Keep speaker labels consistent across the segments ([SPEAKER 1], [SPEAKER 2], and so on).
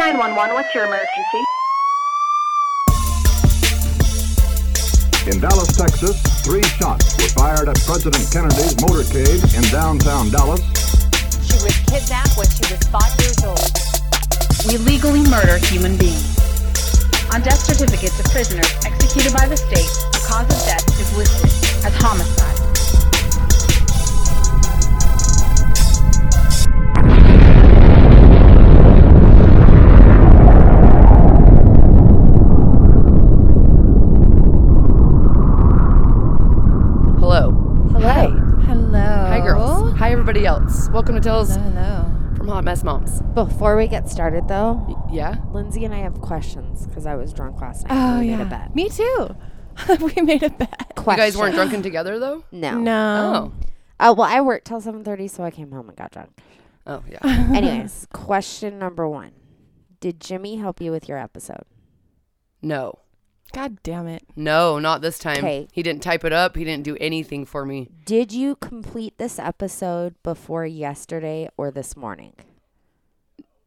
[SPEAKER 1] 911, what's your emergency?
[SPEAKER 2] In Dallas, Texas, three shots were fired at President Kennedy's motorcade in downtown Dallas.
[SPEAKER 3] She was kidnapped when she was five years old.
[SPEAKER 1] We legally murder human beings. On death certificates of prisoners executed by the state, the cause of death is listed as homicide.
[SPEAKER 4] Welcome to Tales
[SPEAKER 5] Hello. hello.
[SPEAKER 4] from Hot Mess Moms.
[SPEAKER 6] Before we get started, though,
[SPEAKER 4] Yeah?
[SPEAKER 6] Lindsay and I have questions because I was drunk last night.
[SPEAKER 5] Oh
[SPEAKER 6] and we
[SPEAKER 5] yeah.
[SPEAKER 6] made a bet.
[SPEAKER 5] Me too. we made a bet.
[SPEAKER 4] You guys weren't
[SPEAKER 6] Question.
[SPEAKER 4] drunken together, though?
[SPEAKER 6] No.
[SPEAKER 5] No.
[SPEAKER 4] Oh.
[SPEAKER 6] Oh well, I worked till seven thirty, so I came home and got drunk.
[SPEAKER 4] Oh, yeah.
[SPEAKER 6] Anyways, question number one: Did Jimmy help you with your episode?
[SPEAKER 4] No.
[SPEAKER 5] God damn it.
[SPEAKER 4] No, not this time.
[SPEAKER 6] 'Kay.
[SPEAKER 4] He didn't type it up. He didn't do anything for me.
[SPEAKER 6] Did you complete this episode before yesterday or this morning?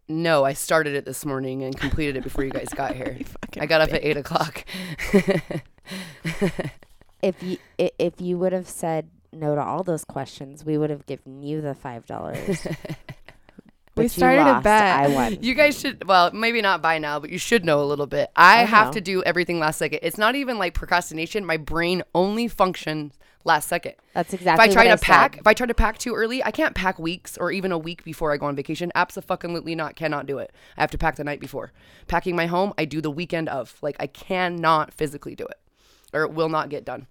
[SPEAKER 4] No, I started it this morning and completed it before you guys got here. I got up at 8 o'clock.
[SPEAKER 6] If you i- if you would have said no to all those questions, we would have given you the five dollars.
[SPEAKER 5] We started a bet.
[SPEAKER 6] I won.
[SPEAKER 4] You guys should, well, maybe not by now, but you should know a little bit. I,
[SPEAKER 6] I
[SPEAKER 4] have
[SPEAKER 6] know.
[SPEAKER 4] to do everything last second. It's not even like procrastination. My brain only functions last second.
[SPEAKER 6] That's exactly.
[SPEAKER 4] if I try
[SPEAKER 6] what
[SPEAKER 4] to pack,
[SPEAKER 6] said.
[SPEAKER 4] if I try to pack too early, I can't pack weeks or even a week before I go on vacation. Absolutely not. Cannot do it. I have to pack the night before. Packing my home, I do the weekend of. Like I cannot physically do it, or it will not get done.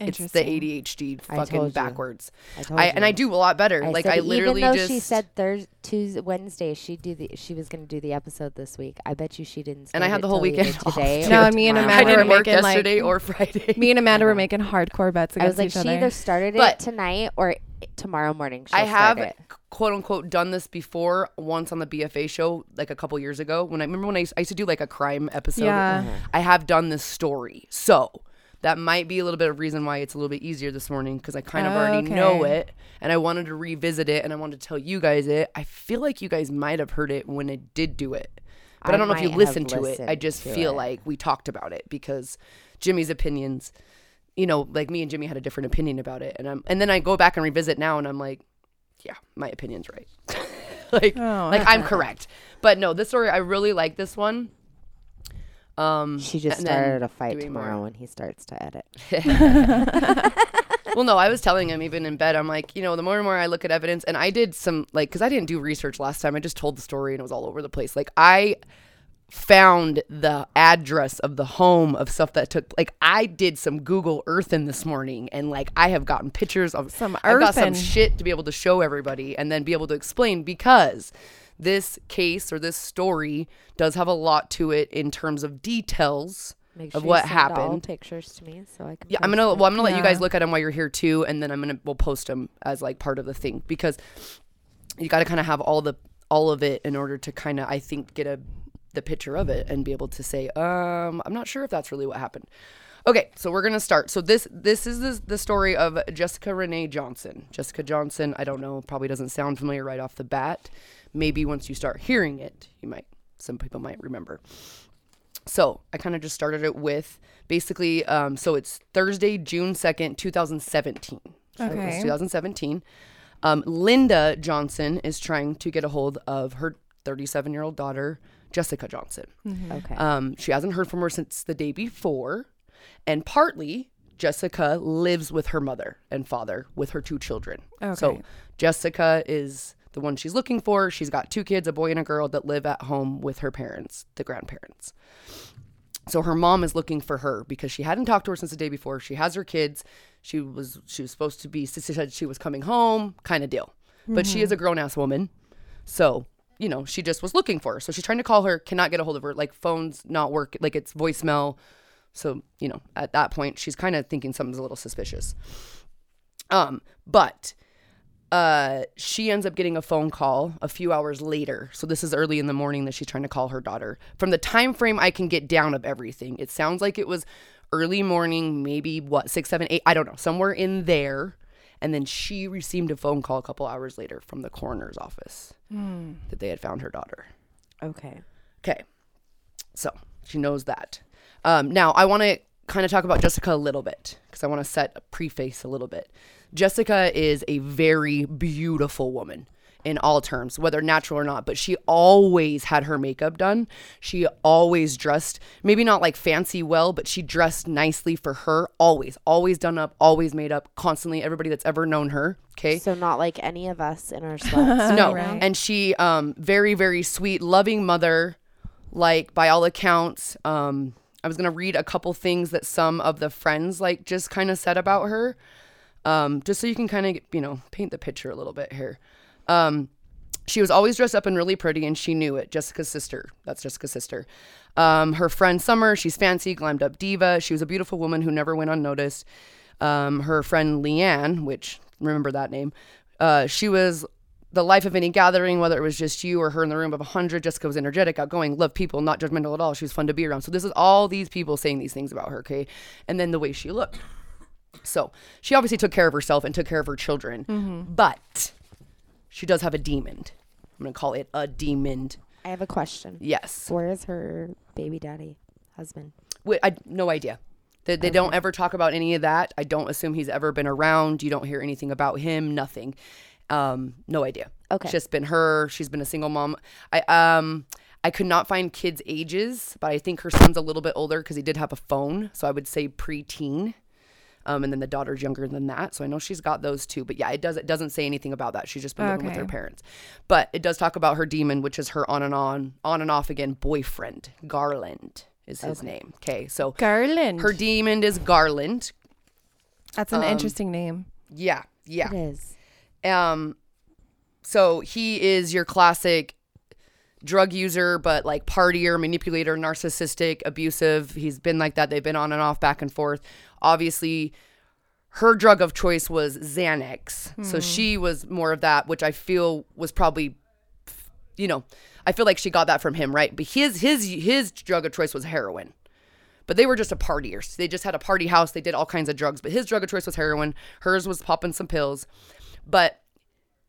[SPEAKER 4] It's the ADHD fucking
[SPEAKER 6] told
[SPEAKER 4] backwards.
[SPEAKER 6] I
[SPEAKER 4] I, and. I do a lot better.
[SPEAKER 6] I
[SPEAKER 4] like
[SPEAKER 6] said
[SPEAKER 4] I literally
[SPEAKER 6] even though
[SPEAKER 4] just
[SPEAKER 6] she said Thursday, Tuesday, Wednesday, she do the she was going to do the episode this week. I bet you she didn't.
[SPEAKER 4] And I
[SPEAKER 6] start
[SPEAKER 4] had the whole weekend
[SPEAKER 6] today.
[SPEAKER 4] too.
[SPEAKER 5] No, me and Amanda
[SPEAKER 4] I
[SPEAKER 5] were
[SPEAKER 4] didn't work
[SPEAKER 5] making, like-
[SPEAKER 4] yesterday or Friday.
[SPEAKER 5] Me and Amanda were making hardcore bets
[SPEAKER 6] I was
[SPEAKER 5] against
[SPEAKER 6] like,
[SPEAKER 5] each
[SPEAKER 6] she
[SPEAKER 5] other.
[SPEAKER 6] either started
[SPEAKER 4] But-
[SPEAKER 6] it tonight or tomorrow morning.
[SPEAKER 4] I have
[SPEAKER 6] it.
[SPEAKER 4] quote unquote done this before once on the BFA show like a couple years ago when I remember when I used, I used to do like a crime episode.
[SPEAKER 5] Yeah. Uh-huh.
[SPEAKER 4] I have done this story. So that might be a little bit of reason why it's a little bit easier this morning because I kind of oh, already know it and I wanted to revisit it and I wanted to tell you guys it. I feel like you guys might have heard it when it did do it. But I,
[SPEAKER 6] I
[SPEAKER 4] don't know if you listened to it. I just feel
[SPEAKER 6] it.
[SPEAKER 4] like we talked about it because Jimmy's opinions you know, like me and Jimmy had a different opinion about it, and I'm, and then I go back and revisit now, and I'm like, yeah, my opinion's right. like,
[SPEAKER 5] Oh.
[SPEAKER 4] like I'm correct. But no, this story I really like this one. Um,
[SPEAKER 6] She just started a fight
[SPEAKER 4] doing more.
[SPEAKER 6] tomorrow when he starts to edit.
[SPEAKER 4] well, no, I was telling him even in bed, I'm like, you know, the more and more I look at evidence, and I did some like, because I didn't do research last time. I just told the story and it was all over the place. Like I found the address of the home of stuff that took like I did some Google Earthing this morning and like I have gotten pictures of
[SPEAKER 5] Some
[SPEAKER 4] I've got some shit to be able to show everybody and then be able to explain because this case or this story does have a lot to it in terms of details
[SPEAKER 6] Make
[SPEAKER 4] of what
[SPEAKER 6] you send all
[SPEAKER 4] happened.
[SPEAKER 6] pictures to me so I can.
[SPEAKER 4] Yeah, I'm gonna.
[SPEAKER 6] them.
[SPEAKER 4] Well, I'm gonna let you guys look at them while you're here too, and then I'm gonna we'll post them as like part of the thing because you got to kind of have all the all of it in order to kind of I think get a the picture of it and be able to say, um, I'm not sure if that's really what happened. Okay, so we're gonna start. So this this is the, the story of Jessica Renee Johnson. Jessica Johnson. I don't know. Probably doesn't sound familiar right off the bat. Maybe once you start hearing it, you might. Some people might remember. So I kind of just started it with basically, um, so it's Thursday, June 2nd, 2017. So it was
[SPEAKER 5] Okay.
[SPEAKER 4] 2017. Um, Linda Johnson is trying to get a hold of her 37 year old daughter, Jessica Johnson.
[SPEAKER 6] Okay.
[SPEAKER 4] Um, she hasn't heard from her since the day before. And partly, Jessica lives with her mother and father with her two children. So Jessica is the one she's looking for. She's got two kids, a boy and a girl, that live at home with her parents, the grandparents. So her mom is looking for her because she hadn't talked to her since the day before. She has her kids. She was she was supposed to be. She said she was coming home, kind of deal. But she is a mm-hmm. grown ass woman, so you know she just was looking for her. So she's trying to call her, cannot get a hold of her. Like phones not work, like it's voicemail. So you know at that point she's kind of thinking something's a little suspicious. Um, but uh, she ends up getting a phone call a few hours later. So this is early in the morning that she's trying to call her daughter. From the time frame I can get down of everything, it sounds like it was early morning, maybe what six, seven, eight, I don't know, somewhere in there. And then she received a phone call a couple hours later from the coroner's office that they had found her daughter.
[SPEAKER 6] Okay.
[SPEAKER 4] Okay. So she knows that. Um, now, I want to kind of talk about Jessica a little bit because I want to set a preface a little bit. Jessica is a very beautiful woman in all terms, whether natural or not, but she always had her makeup done. She always dressed, maybe not like fancy well, but she dressed nicely for her, always, always done up, always made up, constantly. Everybody that's ever known her, okay?
[SPEAKER 6] So not like any of us in our sweats.
[SPEAKER 4] no
[SPEAKER 5] Right.
[SPEAKER 4] and she um very very sweet loving mother like by all accounts um i was gonna read a couple things that some of the friends like just kind of said about her. Um just so you can kind of you know paint the picture a little bit here. Um she was always dressed up and really pretty and she knew it jessica's sister. That's jessica's sister. Um, her friend summer she's fancy glammed up diva. She was a beautiful woman who never went unnoticed. Um, her friend leanne which remember that name uh, she was the life of any gathering, whether it was just you or her in the room of a hundred. Jessica was energetic, outgoing, loved people, not judgmental at all. She was fun to be around. So this is all these people saying these things about her, okay? And then the way she looked. So she obviously took care of herself and took care of her children, mm-hmm. but she does have a demon. I'm gonna call it a demon.
[SPEAKER 6] I have a question.
[SPEAKER 4] Yes,
[SPEAKER 6] Where is her baby daddy husband?
[SPEAKER 4] Wait, I no idea. They, they don't ever talk about any of that. I don't assume he's ever been around. You don't hear anything about him. Nothing. Um, no idea.
[SPEAKER 6] Okay.
[SPEAKER 4] It's just been her. She's been a single mom. I um I could not find kids' ages, but I think her son's a little bit older because he did have a phone. So I would say preteen. Um, and then the daughter's younger than that, so I know she's got those two. But yeah, it does it doesn't say anything about that. She's just been living with her parents. But it does talk about her demon, which is her on and on, on and off again boyfriend. Garland is his name. Okay, so
[SPEAKER 5] Garland.
[SPEAKER 4] her demon is Garland.
[SPEAKER 5] That's
[SPEAKER 4] um,
[SPEAKER 5] an interesting name.
[SPEAKER 4] Yeah, yeah.
[SPEAKER 6] It is.
[SPEAKER 4] Um, so he is your classic drug user, but like partier, manipulator, narcissistic, abusive. He's been like that. They've been on and off, back and forth. Obviously, her drug of choice was Xanax. So she was more of that, which I feel was probably, you know, I feel like she got that from him, right? But his his his drug of choice was heroin. But they were just a partiers. They just had a party house. They did all kinds of drugs. But his drug of choice was heroin. Hers was popping some pills. But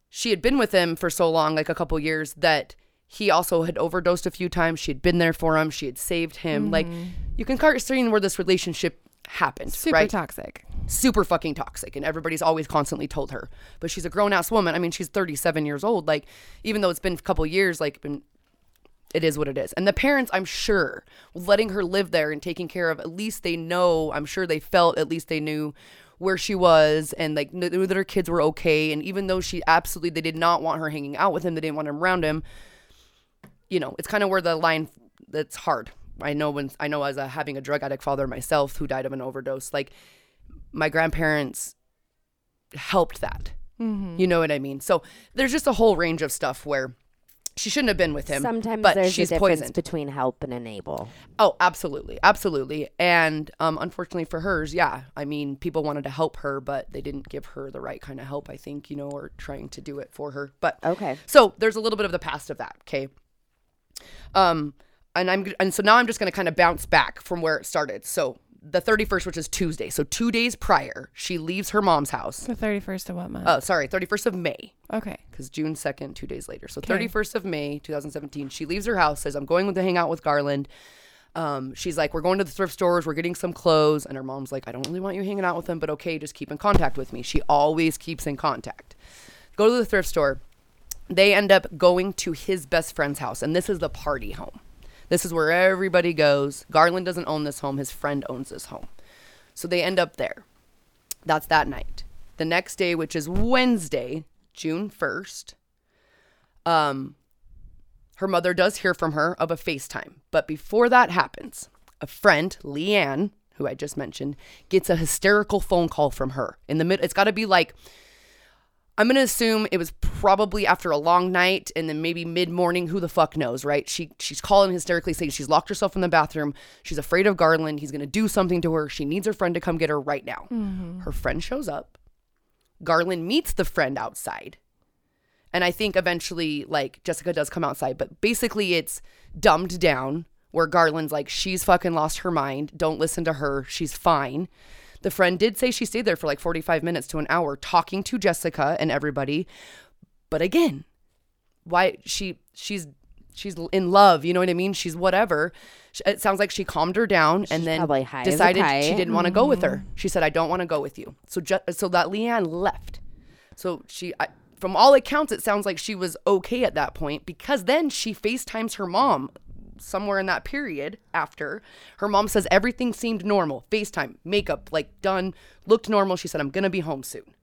[SPEAKER 4] she had been with him for so long, like a couple years, that he also had overdosed a few times. She had been there for him. She had saved him. Like mm-hmm. you can start seeing where this relationship happened,
[SPEAKER 5] Super
[SPEAKER 4] right?
[SPEAKER 5] toxic.
[SPEAKER 4] super fucking toxic and everybody's always constantly told her but she's a grown-ass woman i mean she's 37 years old like even though it's been a couple years like been it is what it is and the parents i'm sure letting her live there and taking care of at least they know i'm sure they felt at least they knew where she was and like knew that her kids were okay and even though she absolutely they did not want her hanging out with him they didn't want him around him you know it's kind of where the line that's hard i know when i know as a having a drug addict father myself who died of an overdose like my grandparents helped that. Mm-hmm. You know what I mean? So there's just a whole range of stuff where she shouldn't have been with him.
[SPEAKER 6] Sometimes
[SPEAKER 4] but
[SPEAKER 6] there's
[SPEAKER 4] she's
[SPEAKER 6] a difference
[SPEAKER 4] poisoned.
[SPEAKER 6] between help and enable.
[SPEAKER 4] oh, absolutely, absolutely. And um, unfortunately for hers, yeah. I mean, people wanted to help her, but they didn't give her the right kind of help. I think you know, or trying to do it for her. But
[SPEAKER 6] Okay.
[SPEAKER 4] so there's a little bit of the past of that. Okay. Um, and I'm and so now I'm just gonna kind of bounce back from where it started. So the 31st, which is Tuesday, so two days prior, she leaves her mom's house.
[SPEAKER 5] The 31st of what month?
[SPEAKER 4] Oh, sorry, 31st of May,
[SPEAKER 5] okay.
[SPEAKER 4] because June 2nd, two days later. So
[SPEAKER 5] Okay.
[SPEAKER 4] 31st of May, 2017, she leaves her house, says, I'm going to hang out with Garland. Um, she's like, We're going to the thrift stores, we're getting some clothes. And her mom's like, I don't really want you hanging out with him, but okay, just keep in contact with me. She always keeps in contact. Go to the thrift store. They end up going to his best friend's house, and this is the party home. This is where everybody goes. Garland doesn't own this home, his friend owns this home. So they end up there. That's that night. The next day, which is Wednesday, June 1st, um, her mother does hear from her of a FaceTime. But before that happens, a friend, Leanne, who I just mentioned, gets a hysterical phone call from her. In the middle. it's gotta be like I'm gonna assume it was probably after a long night and then maybe mid morning. Who the fuck knows, right? She she's calling hysterically, saying she's locked herself in the bathroom. She's afraid of Garland. He's gonna do something to her. She needs her friend to come get her right now. Mm-hmm. Her friend shows up. Garland meets the friend outside. And I think eventually, like, Jessica does come outside, but basically it's dumbed down where Garland's like, she's fucking lost her mind. Don't listen to her. She's fine. The friend did say she stayed there for like 45 minutes to an hour talking to Jessica and everybody. But again, why she she's she's in love. You know what I mean? She's whatever. It sounds like she calmed her down and then
[SPEAKER 6] as a
[SPEAKER 4] decided she didn't want to go with her. Mm-hmm. She said, "I don't want to go with you." So ju- so that Leanne left. So she, I, from all accounts, it sounds like she was okay at that point because then she FaceTimes her mom somewhere in that period after. Her mom says everything seemed normal. FaceTime, makeup, like done, looked normal. She said, I'm going to be home soon.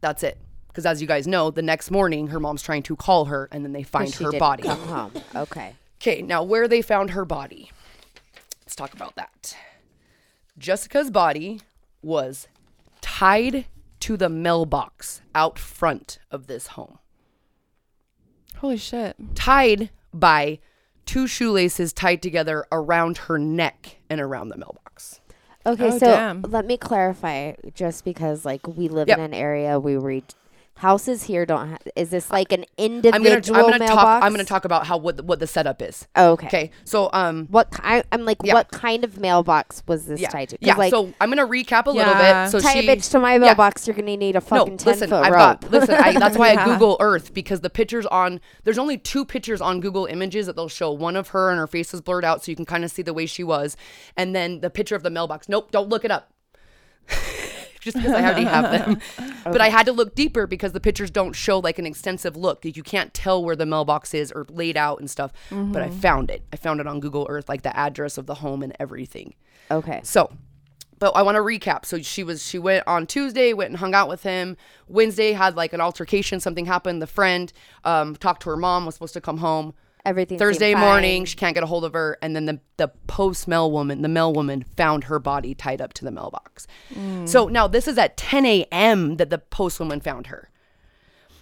[SPEAKER 4] That's it. Because as you guys know, the next morning, her mom's trying to call her and then they find
[SPEAKER 6] She
[SPEAKER 4] her
[SPEAKER 6] didn't
[SPEAKER 4] body.
[SPEAKER 6] Come home. Okay.
[SPEAKER 4] Okay, now where they found her body. Let's talk about that. Jessica's body was tied to the mailbox out front of this home.
[SPEAKER 5] Holy shit.
[SPEAKER 4] Tied by two shoelaces tied together around her neck and around the mailbox.
[SPEAKER 6] Okay,
[SPEAKER 5] Oh,
[SPEAKER 6] so
[SPEAKER 5] damn.
[SPEAKER 6] let me clarify just because like we live
[SPEAKER 4] Yep.
[SPEAKER 6] in an area we read houses here don't ha- is this like an
[SPEAKER 4] I'm gonna I'm gonna
[SPEAKER 6] mailbox?
[SPEAKER 4] talk I'm gonna talk about how what the, what the setup is.
[SPEAKER 6] Oh, okay.
[SPEAKER 4] Okay. So um
[SPEAKER 6] What ki- I, I'm like
[SPEAKER 4] Yeah.
[SPEAKER 6] what kind of mailbox was this
[SPEAKER 4] yeah.
[SPEAKER 6] tied to? 'Cause,
[SPEAKER 4] Yeah.
[SPEAKER 6] like
[SPEAKER 4] so I'm gonna recap a little
[SPEAKER 5] Yeah.
[SPEAKER 4] bit. So
[SPEAKER 6] tie
[SPEAKER 4] she
[SPEAKER 6] a bitch to my
[SPEAKER 4] yeah.
[SPEAKER 6] mailbox, you're gonna need a fucking ten
[SPEAKER 4] listen,
[SPEAKER 6] foot
[SPEAKER 4] I've
[SPEAKER 6] rope.
[SPEAKER 4] got listen. I, that's why I Google Earth because the pictures on there's only two pictures on Google Images that they'll show. One of her and her face is blurred out, so you can kind of see the way she was, and then the picture of the mailbox. Nope, don't look it up. Just because I already have them, but I had to look deeper because the pictures don't show like an extensive look. You can't tell where the mailbox is or laid out and stuff. But I found it. I found it on Google Earth, like the address of the home and everything.
[SPEAKER 6] okay.
[SPEAKER 4] So, but I want to recap. So she was she went on Tuesday, went and hung out with him. Wednesday had like an altercation. Something happened. The friend um, talked to her mom. Was supposed to come home.
[SPEAKER 6] Everything
[SPEAKER 4] Thursday morning, she can't get a hold of her, and then the the post mail woman, the mail woman, found her body tied up to the mailbox. Mm. So now this is at 10 a.m. that the post woman found her.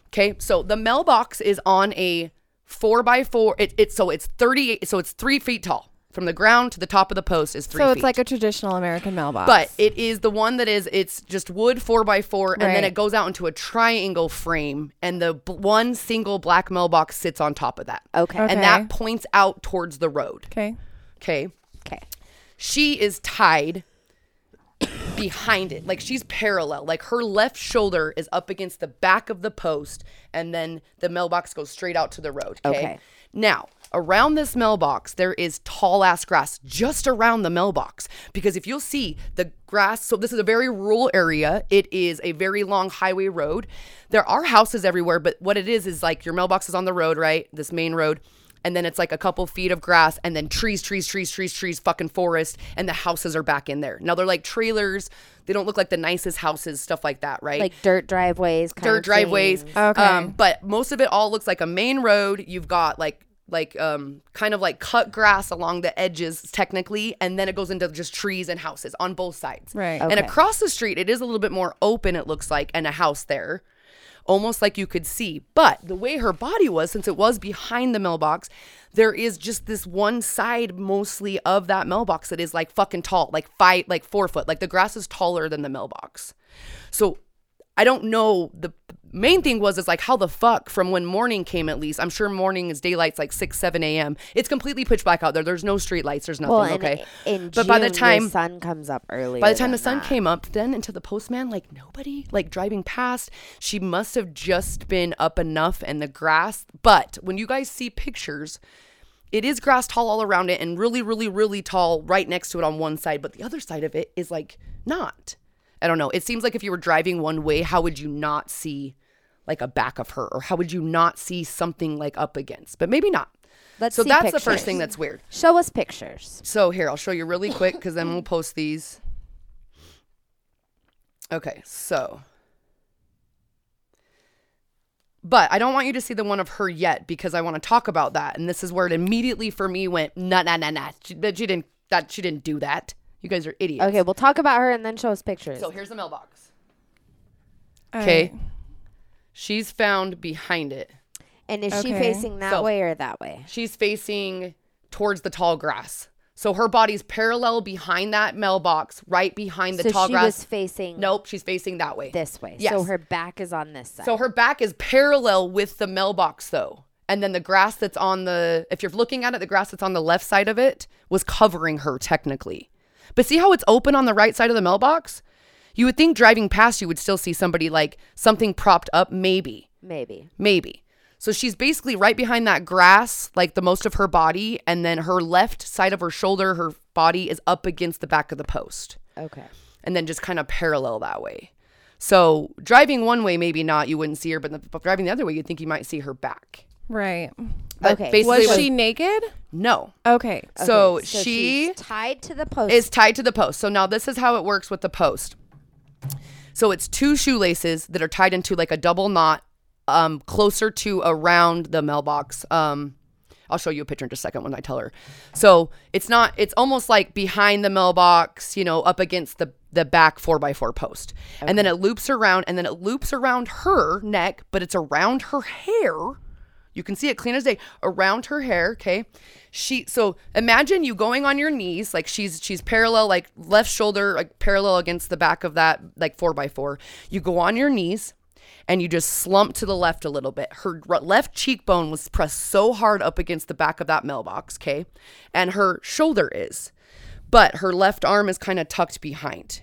[SPEAKER 4] Okay, so the mailbox is on a four by four. It, it's so it's 38. So it's three feet tall from the ground to the top of the post is three
[SPEAKER 5] So
[SPEAKER 4] feet.
[SPEAKER 5] it's like a traditional American mailbox.
[SPEAKER 4] But it is the one that is it's just wood four by four, and then
[SPEAKER 5] Right.
[SPEAKER 4] it goes out into a triangle frame, and the b- one single black mailbox sits on top of that.
[SPEAKER 6] Okay.
[SPEAKER 5] Okay.
[SPEAKER 4] and that points out towards the road.
[SPEAKER 5] okay.
[SPEAKER 4] Okay,
[SPEAKER 6] Okay.
[SPEAKER 4] she is tied behind it, like she's parallel, like her left shoulder is up against the back of the post, and then the mailbox goes straight out to the road. Okay.
[SPEAKER 6] Okay.
[SPEAKER 4] Now, around this mailbox, there is tall ass grass just around the mailbox. Because if you'll see the grass, so this is a very rural area. It is a very long highway road. There are houses everywhere, but what it is is like your mailbox is on the road, right? This main road. And then it's like a couple feet of grass, and then trees, trees, trees, trees, trees, fucking forest, and the houses are back in there. Now they're like trailers. They don't look like the nicest houses, stuff like that, right?
[SPEAKER 6] Like dirt driveways, kind
[SPEAKER 4] dirt driveways.
[SPEAKER 5] Okay.
[SPEAKER 4] Um, but most of it all looks like a main road. You've got like like um kind of like cut grass along the edges technically and then it goes into just trees and houses on both sides
[SPEAKER 5] Right.
[SPEAKER 4] and across the street it is a little bit more open it looks like and a house there almost like you could see but the way her body was since it was behind the mailbox there is just this one side mostly of that mailbox that is like fucking tall like five like four foot like the grass is taller than the mailbox so I don't know. The main thing was is like how the fuck from when morning came at least. I'm sure morning is daylight's like six seven a.m. It's completely pitch black out there. There's no street lights. There's nothing.
[SPEAKER 6] Well,
[SPEAKER 4] okay.
[SPEAKER 6] in
[SPEAKER 4] but
[SPEAKER 6] June,
[SPEAKER 4] by the time
[SPEAKER 6] the sun comes up early.
[SPEAKER 4] by the time the sun came up, then into the postman, like nobody, like driving past, she must have just been up enough and the grass. But when you guys see pictures, it is grass tall all around it and really, really, really tall right next to it on one side, but the other side of it is like not. I don't know. It seems like if you were driving one way, how would you not see like a back of her or how would you not see something like up against? But maybe not.
[SPEAKER 6] Let's
[SPEAKER 4] so that's the first thing that's weird.
[SPEAKER 6] Show us pictures.
[SPEAKER 4] So here, I'll show you really quick because then we'll post these. Okay, so. But I don't want you to see the one of her yet because I want to talk about that. And this is where it immediately for me went, nah, nah, nah, nah. That she didn't that she didn't do that. You guys are idiots.
[SPEAKER 6] Okay, we'll talk about her and then show us pictures.
[SPEAKER 4] So here's the mailbox. Okay.
[SPEAKER 5] right.
[SPEAKER 4] She's found behind it.
[SPEAKER 6] and is she
[SPEAKER 5] Okay.
[SPEAKER 6] facing that
[SPEAKER 4] So-
[SPEAKER 6] way or that way?
[SPEAKER 4] She's facing towards the tall grass. So her body's parallel behind that mailbox, right behind the tall grass.
[SPEAKER 6] so
[SPEAKER 4] tall
[SPEAKER 6] she
[SPEAKER 4] grass.
[SPEAKER 6] was facing
[SPEAKER 4] Nope, she's facing that way.
[SPEAKER 6] this way.
[SPEAKER 4] Yes.
[SPEAKER 6] So her back is on this side.
[SPEAKER 4] So her back is parallel with the mailbox though. And then the grass that's on the if you're looking at it, the grass that's on the left side of it was covering her technically. But see how it's open on the right side of the mailbox? You would think driving past you would still see somebody like something propped up, maybe.
[SPEAKER 6] Maybe.
[SPEAKER 4] Maybe. So she's basically right behind that grass, like the most of her body, and then her left side of her shoulder, her body is up against the back of the post,
[SPEAKER 6] Okay.
[SPEAKER 4] and then just kind of parallel that way. So driving one way, maybe not, you wouldn't see her, but, the, but driving the other way, you'd think you might see her back.
[SPEAKER 5] Right.
[SPEAKER 4] But
[SPEAKER 6] Okay.
[SPEAKER 4] basically
[SPEAKER 5] Was
[SPEAKER 4] what-
[SPEAKER 5] she naked?
[SPEAKER 4] No.
[SPEAKER 5] Okay.
[SPEAKER 4] So,
[SPEAKER 6] Okay,
[SPEAKER 4] she
[SPEAKER 6] she's tied to the post.
[SPEAKER 4] is tied to the post. So now this is how it works with the post. So it's two shoelaces that are tied into like a double knot um closer to around the mailbox. Um I'll show you a picture in just a second when I tell her. So it's not it's almost like behind the mailbox, you know, up against the the back four by four post. And then it loops around and then it loops around her neck, but it's around her hair. You can see it clean as day around her hair. Okay. She so imagine you going on your knees, like she's she's parallel, like left shoulder, like parallel against the back of that, like four by four. You go on your knees and you just slump to the left a little bit. Her left cheekbone was pressed so hard up against the back of that mailbox, okay? And her shoulder is. But her left arm is kind of tucked behind.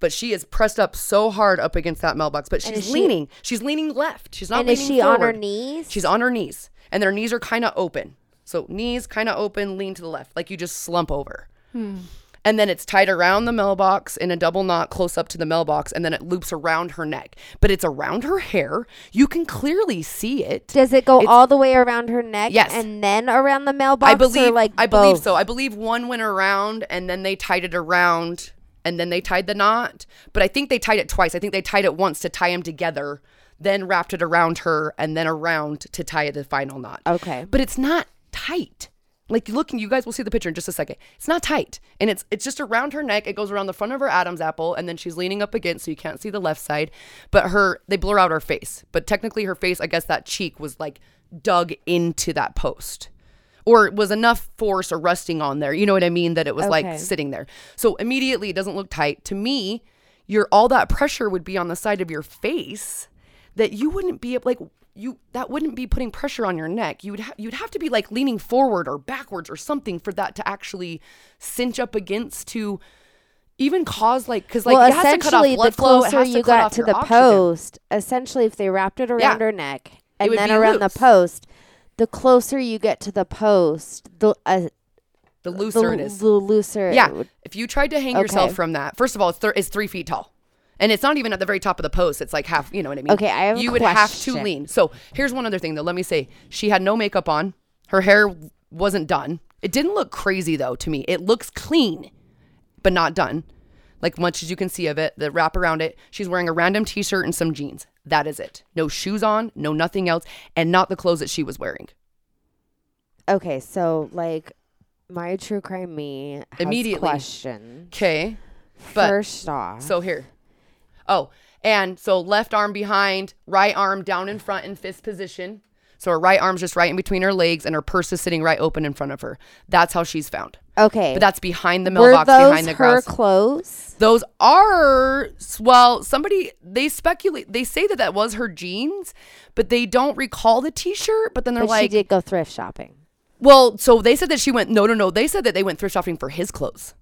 [SPEAKER 4] But she is pressed up so hard up against that mailbox, but she's
[SPEAKER 6] is she-
[SPEAKER 4] leaning. she's leaning left. She's not
[SPEAKER 6] and is
[SPEAKER 4] leaning
[SPEAKER 6] she on her knees?
[SPEAKER 4] She's on her knees, and their knees are kind of open. So knees kind of open, lean to the left, like you just slump over. Hmm. And then it's tied around the mailbox in a double knot close up to the mailbox, and then it loops around her neck. But it's around her hair. You can clearly see it.
[SPEAKER 6] Does it go
[SPEAKER 4] It's-
[SPEAKER 6] all the way around her neck?
[SPEAKER 4] Yes.
[SPEAKER 6] And then around the mailbox?
[SPEAKER 4] I believe
[SPEAKER 6] like
[SPEAKER 4] I believe so. I believe one went around and then they tied it around and then they tied the knot. But I think they tied it twice. I think they tied it once to tie them together, then wrapped it around her and then around to tie the final knot.
[SPEAKER 6] Okay.
[SPEAKER 4] But it's not tight. Like looking, you guys will see the picture in just a second. It's not tight, and it's it's just around her neck. It goes around the front of her Adam's apple, and then she's leaning up against, so you can't see the left side. But her, they blur out her face. But technically, her face, I guess that cheek was like dug into that post, or it was enough force or resting on there. You know what I mean? That it was
[SPEAKER 6] Okay.
[SPEAKER 4] like sitting there. So immediately, it doesn't look tight to me. Your all that pressure would be on the side of your face that you wouldn't be like you that wouldn't be putting pressure on your neck. You would ha- you'd have to be like leaning forward or backwards or something for that to actually cinch up against to even cause like because like
[SPEAKER 6] well,
[SPEAKER 4] it has to cut off
[SPEAKER 6] essentially,
[SPEAKER 4] blood
[SPEAKER 6] the
[SPEAKER 4] flow.
[SPEAKER 6] Closer you got to the
[SPEAKER 4] oxygen.
[SPEAKER 6] post, essentially, if they wrapped it around
[SPEAKER 4] Yeah.
[SPEAKER 6] her neck and then around the post, the closer you get to the post, the uh,
[SPEAKER 4] the
[SPEAKER 6] the,
[SPEAKER 4] looser it is.
[SPEAKER 6] the looser. it
[SPEAKER 4] Yeah,
[SPEAKER 6] would-
[SPEAKER 4] if you tried to hang yourself from that, first of all, it's, thir- it's three feet tall. And it's not even at the very top of the post. It's like half, you know what I mean?
[SPEAKER 6] Okay, I have a
[SPEAKER 4] You would have to lean. So here's one other thing, though. Let me say, she had no makeup on. Her hair wasn't done. It didn't look crazy, though, to me. It looks clean, but not done. Like much as you can see of it, the wrap around it. She's wearing a random t shirt and some jeans. That is it. No shoes on, no nothing else, and not the clothes that she was wearing.
[SPEAKER 6] Okay, so like my true crime me has
[SPEAKER 4] Immediately.
[SPEAKER 6] question.
[SPEAKER 4] Okay. But
[SPEAKER 6] First off,
[SPEAKER 4] So here. Oh, and so left arm behind, right arm down in front in fist position. So her right arm's just right in between her legs, and her purse is sitting right open in front of her. That's how she's found.
[SPEAKER 6] okay,
[SPEAKER 4] But that's behind the
[SPEAKER 6] were
[SPEAKER 4] mailbox,
[SPEAKER 6] those
[SPEAKER 4] behind the
[SPEAKER 6] her
[SPEAKER 4] grass.
[SPEAKER 6] clothes?
[SPEAKER 4] Those are well, somebody they speculate they say that that was her jeans, but they don't recall the T-shirt. But then they're
[SPEAKER 6] But she
[SPEAKER 4] like,
[SPEAKER 6] did go thrift shopping.
[SPEAKER 4] well, so they said that she went. No, no, no. They said that they went thrift shopping for his clothes.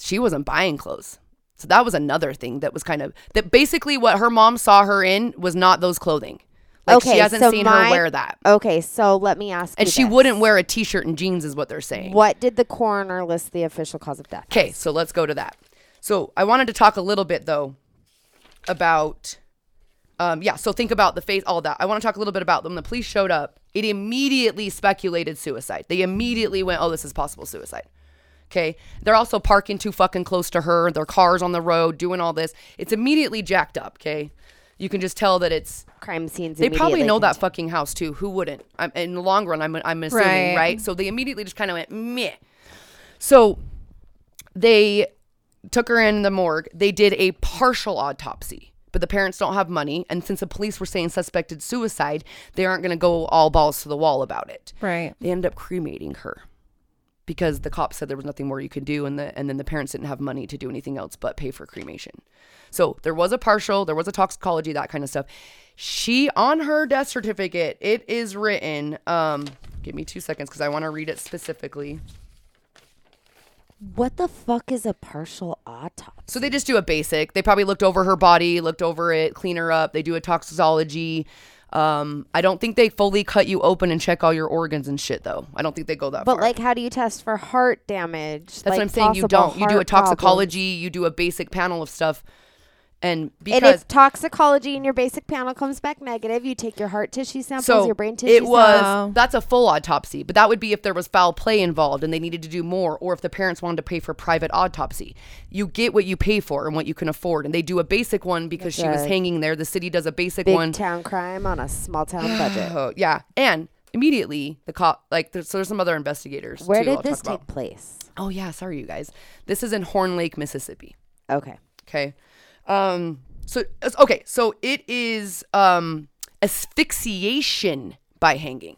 [SPEAKER 4] She wasn't buying clothes. So that was another thing that was kind of that. Basically, what her mom saw her in was not those clothing. Like
[SPEAKER 6] okay,
[SPEAKER 4] she hasn't
[SPEAKER 6] so
[SPEAKER 4] seen
[SPEAKER 6] my-
[SPEAKER 4] her wear that,
[SPEAKER 6] Okay, so let me ask
[SPEAKER 4] and she
[SPEAKER 6] this.
[SPEAKER 4] wouldn't wear a t-shirt and jeans, is what they're saying.
[SPEAKER 6] What did the coroner list the official cause of death?
[SPEAKER 4] Okay, so let's go to that. So I wanted to talk a little bit though about um yeah, so think about the face all that. I want to talk a little bit about them. the police showed up, it immediately speculated suicide. They immediately went, "Oh, this is possible suicide." Okay. They're also parking too fucking close to her. Their cars on the road doing all this. It's immediately jacked up, okay? You can just tell that it's
[SPEAKER 6] Crime scenes.
[SPEAKER 4] they probably know that fucking house too. Who wouldn't? I'm, in the long run, I'm, I'm assuming, right.
[SPEAKER 5] Right.
[SPEAKER 4] So they immediately just kind of went meh. So they took her in the morgue. They did a partial autopsy, but the parents don't have money. And since the police were saying suspected suicide, they aren't going to go all balls to the wall about it.
[SPEAKER 5] Right.
[SPEAKER 4] They ended up cremating her because the cops said there was nothing more you could do, and the and then the parents didn't have money to do anything else but pay for cremation. So there was a partial, there was a toxicology, that kind of stuff. She on her death certificate, it is written. Um, give me two seconds because I want to read it specifically.
[SPEAKER 6] What the fuck is a partial autopsy?
[SPEAKER 4] So they just do a basic. They probably looked over her body, looked over it, clean her up. They do a toxicology. Um, I don't think they fully cut you open and check all your organs and shit though. I don't think they go that
[SPEAKER 6] But
[SPEAKER 4] far.
[SPEAKER 6] But like, how do you test for heart damage?
[SPEAKER 4] That's
[SPEAKER 6] like
[SPEAKER 4] what I'm saying. You don't. You do a toxicology. You do a basic panel of stuff, and because
[SPEAKER 6] And if toxicology in your basic panel comes back negative, you take your heart tissue samples,
[SPEAKER 4] so
[SPEAKER 6] your brain tissue
[SPEAKER 4] it was
[SPEAKER 6] samples.
[SPEAKER 4] that's a full autopsy, but that would be if there was foul play involved and they needed to do more, or if the parents wanted to pay for private autopsy. You get what you pay for and what you can afford, and they do a basic one because she was hanging there. The city does a basic
[SPEAKER 6] Big
[SPEAKER 4] one.
[SPEAKER 6] town crime on a small town budget.
[SPEAKER 4] Oh yeah, and immediately the cop like there's, so there's some other investigators.
[SPEAKER 6] Where
[SPEAKER 4] too
[SPEAKER 6] did
[SPEAKER 4] I'll
[SPEAKER 6] this take
[SPEAKER 4] about.
[SPEAKER 6] place?
[SPEAKER 4] Oh yeah, sorry you guys. This is in Horn Lake, Mississippi.
[SPEAKER 6] Okay.
[SPEAKER 4] Okay. Um so okay, so it is um asphyxiation by hanging.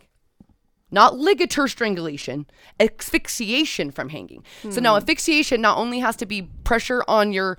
[SPEAKER 4] Not ligature strangulation, asphyxiation from hanging. So now asphyxiation not only has to be pressure on your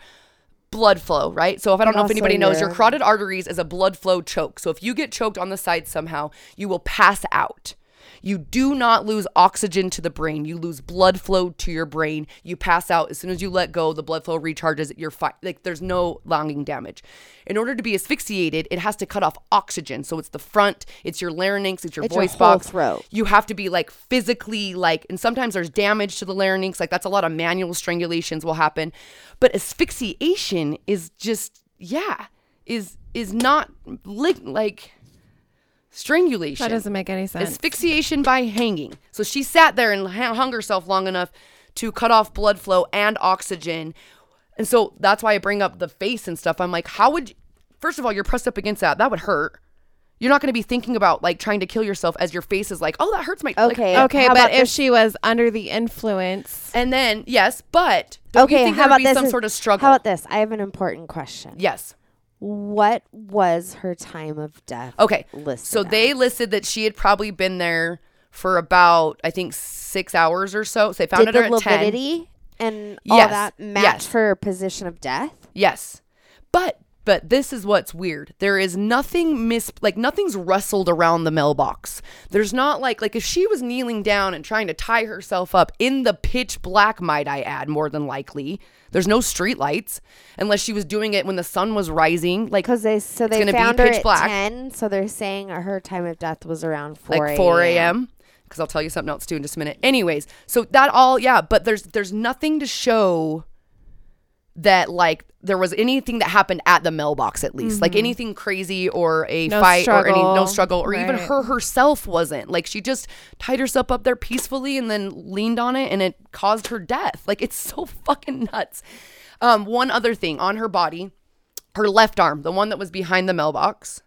[SPEAKER 4] blood flow, right? So if I don't know if anybody knows, your- carotid arteries is a blood flow choke. So if you get choked on the side somehow, you will pass out. You do not lose oxygen to the brain. You lose blood flow to your brain. You pass out as soon as you let go. The blood flow recharges. You're fine. Like there's no longing damage. In order to be asphyxiated, it has to cut off oxygen. So it's the front, it's your larynx, it's your
[SPEAKER 6] It's your
[SPEAKER 4] voice
[SPEAKER 6] whole
[SPEAKER 4] box.
[SPEAKER 6] throat.
[SPEAKER 4] You have to be like physically like, and sometimes there's damage to the larynx. Like that's a lot of manual strangulations will happen. But asphyxiation is just yeah is is not li- like strangulation.
[SPEAKER 5] That doesn't make any sense.
[SPEAKER 4] Asphyxiation by hanging. So she sat there and hung herself long enough to cut off blood flow and oxygen. And so that's why I bring up the face and stuff. I'm like, how would, you, first of all, you're pressed up against that. That would hurt. You're not going to be thinking about like trying to kill yourself as your face is like, oh, that hurts my. like-
[SPEAKER 6] Okay.
[SPEAKER 5] okay, but if
[SPEAKER 6] this-
[SPEAKER 5] she was under the influence,
[SPEAKER 4] and then yes, but don't you
[SPEAKER 6] Okay.
[SPEAKER 4] think
[SPEAKER 6] How
[SPEAKER 4] there would
[SPEAKER 6] about
[SPEAKER 4] be
[SPEAKER 6] this?
[SPEAKER 4] some
[SPEAKER 6] is-
[SPEAKER 4] sort of struggle?
[SPEAKER 6] How about this? I have an important question.
[SPEAKER 4] yes.
[SPEAKER 6] What was her time of death?
[SPEAKER 4] Okay.
[SPEAKER 6] listed
[SPEAKER 4] so
[SPEAKER 6] as?
[SPEAKER 4] they listed that she had probably been there for about I think six hours or so. So they found
[SPEAKER 6] Did
[SPEAKER 4] her
[SPEAKER 6] the
[SPEAKER 4] at ten.
[SPEAKER 6] and all
[SPEAKER 4] Yes,
[SPEAKER 6] that match
[SPEAKER 4] yes.
[SPEAKER 6] her position of death?
[SPEAKER 4] Yes. But but this is what's weird. There is nothing mis like nothing's rustled around the mailbox. There's not like like if she was kneeling down and trying to tie herself up in the pitch black, might I add, more than likely. There's no street lights unless she was doing it when the sun was rising. Like
[SPEAKER 6] Because they so they
[SPEAKER 4] be
[SPEAKER 6] found her
[SPEAKER 4] pitch
[SPEAKER 6] at
[SPEAKER 4] black.
[SPEAKER 6] ten, so they're saying her time of death was around four
[SPEAKER 4] like 4 a.m. Because I'll tell you something else too in just a minute. Anyways, so that all yeah, but there's there's nothing to show that like there was anything that happened at the mailbox at least like anything crazy or a
[SPEAKER 5] No
[SPEAKER 4] fight or any no
[SPEAKER 5] struggle.
[SPEAKER 4] struggle or even her herself wasn't like she just tied herself up there peacefully and then leaned on it and it caused her death like it's so fucking nuts um one other thing on her body her left arm the one that was behind the mailbox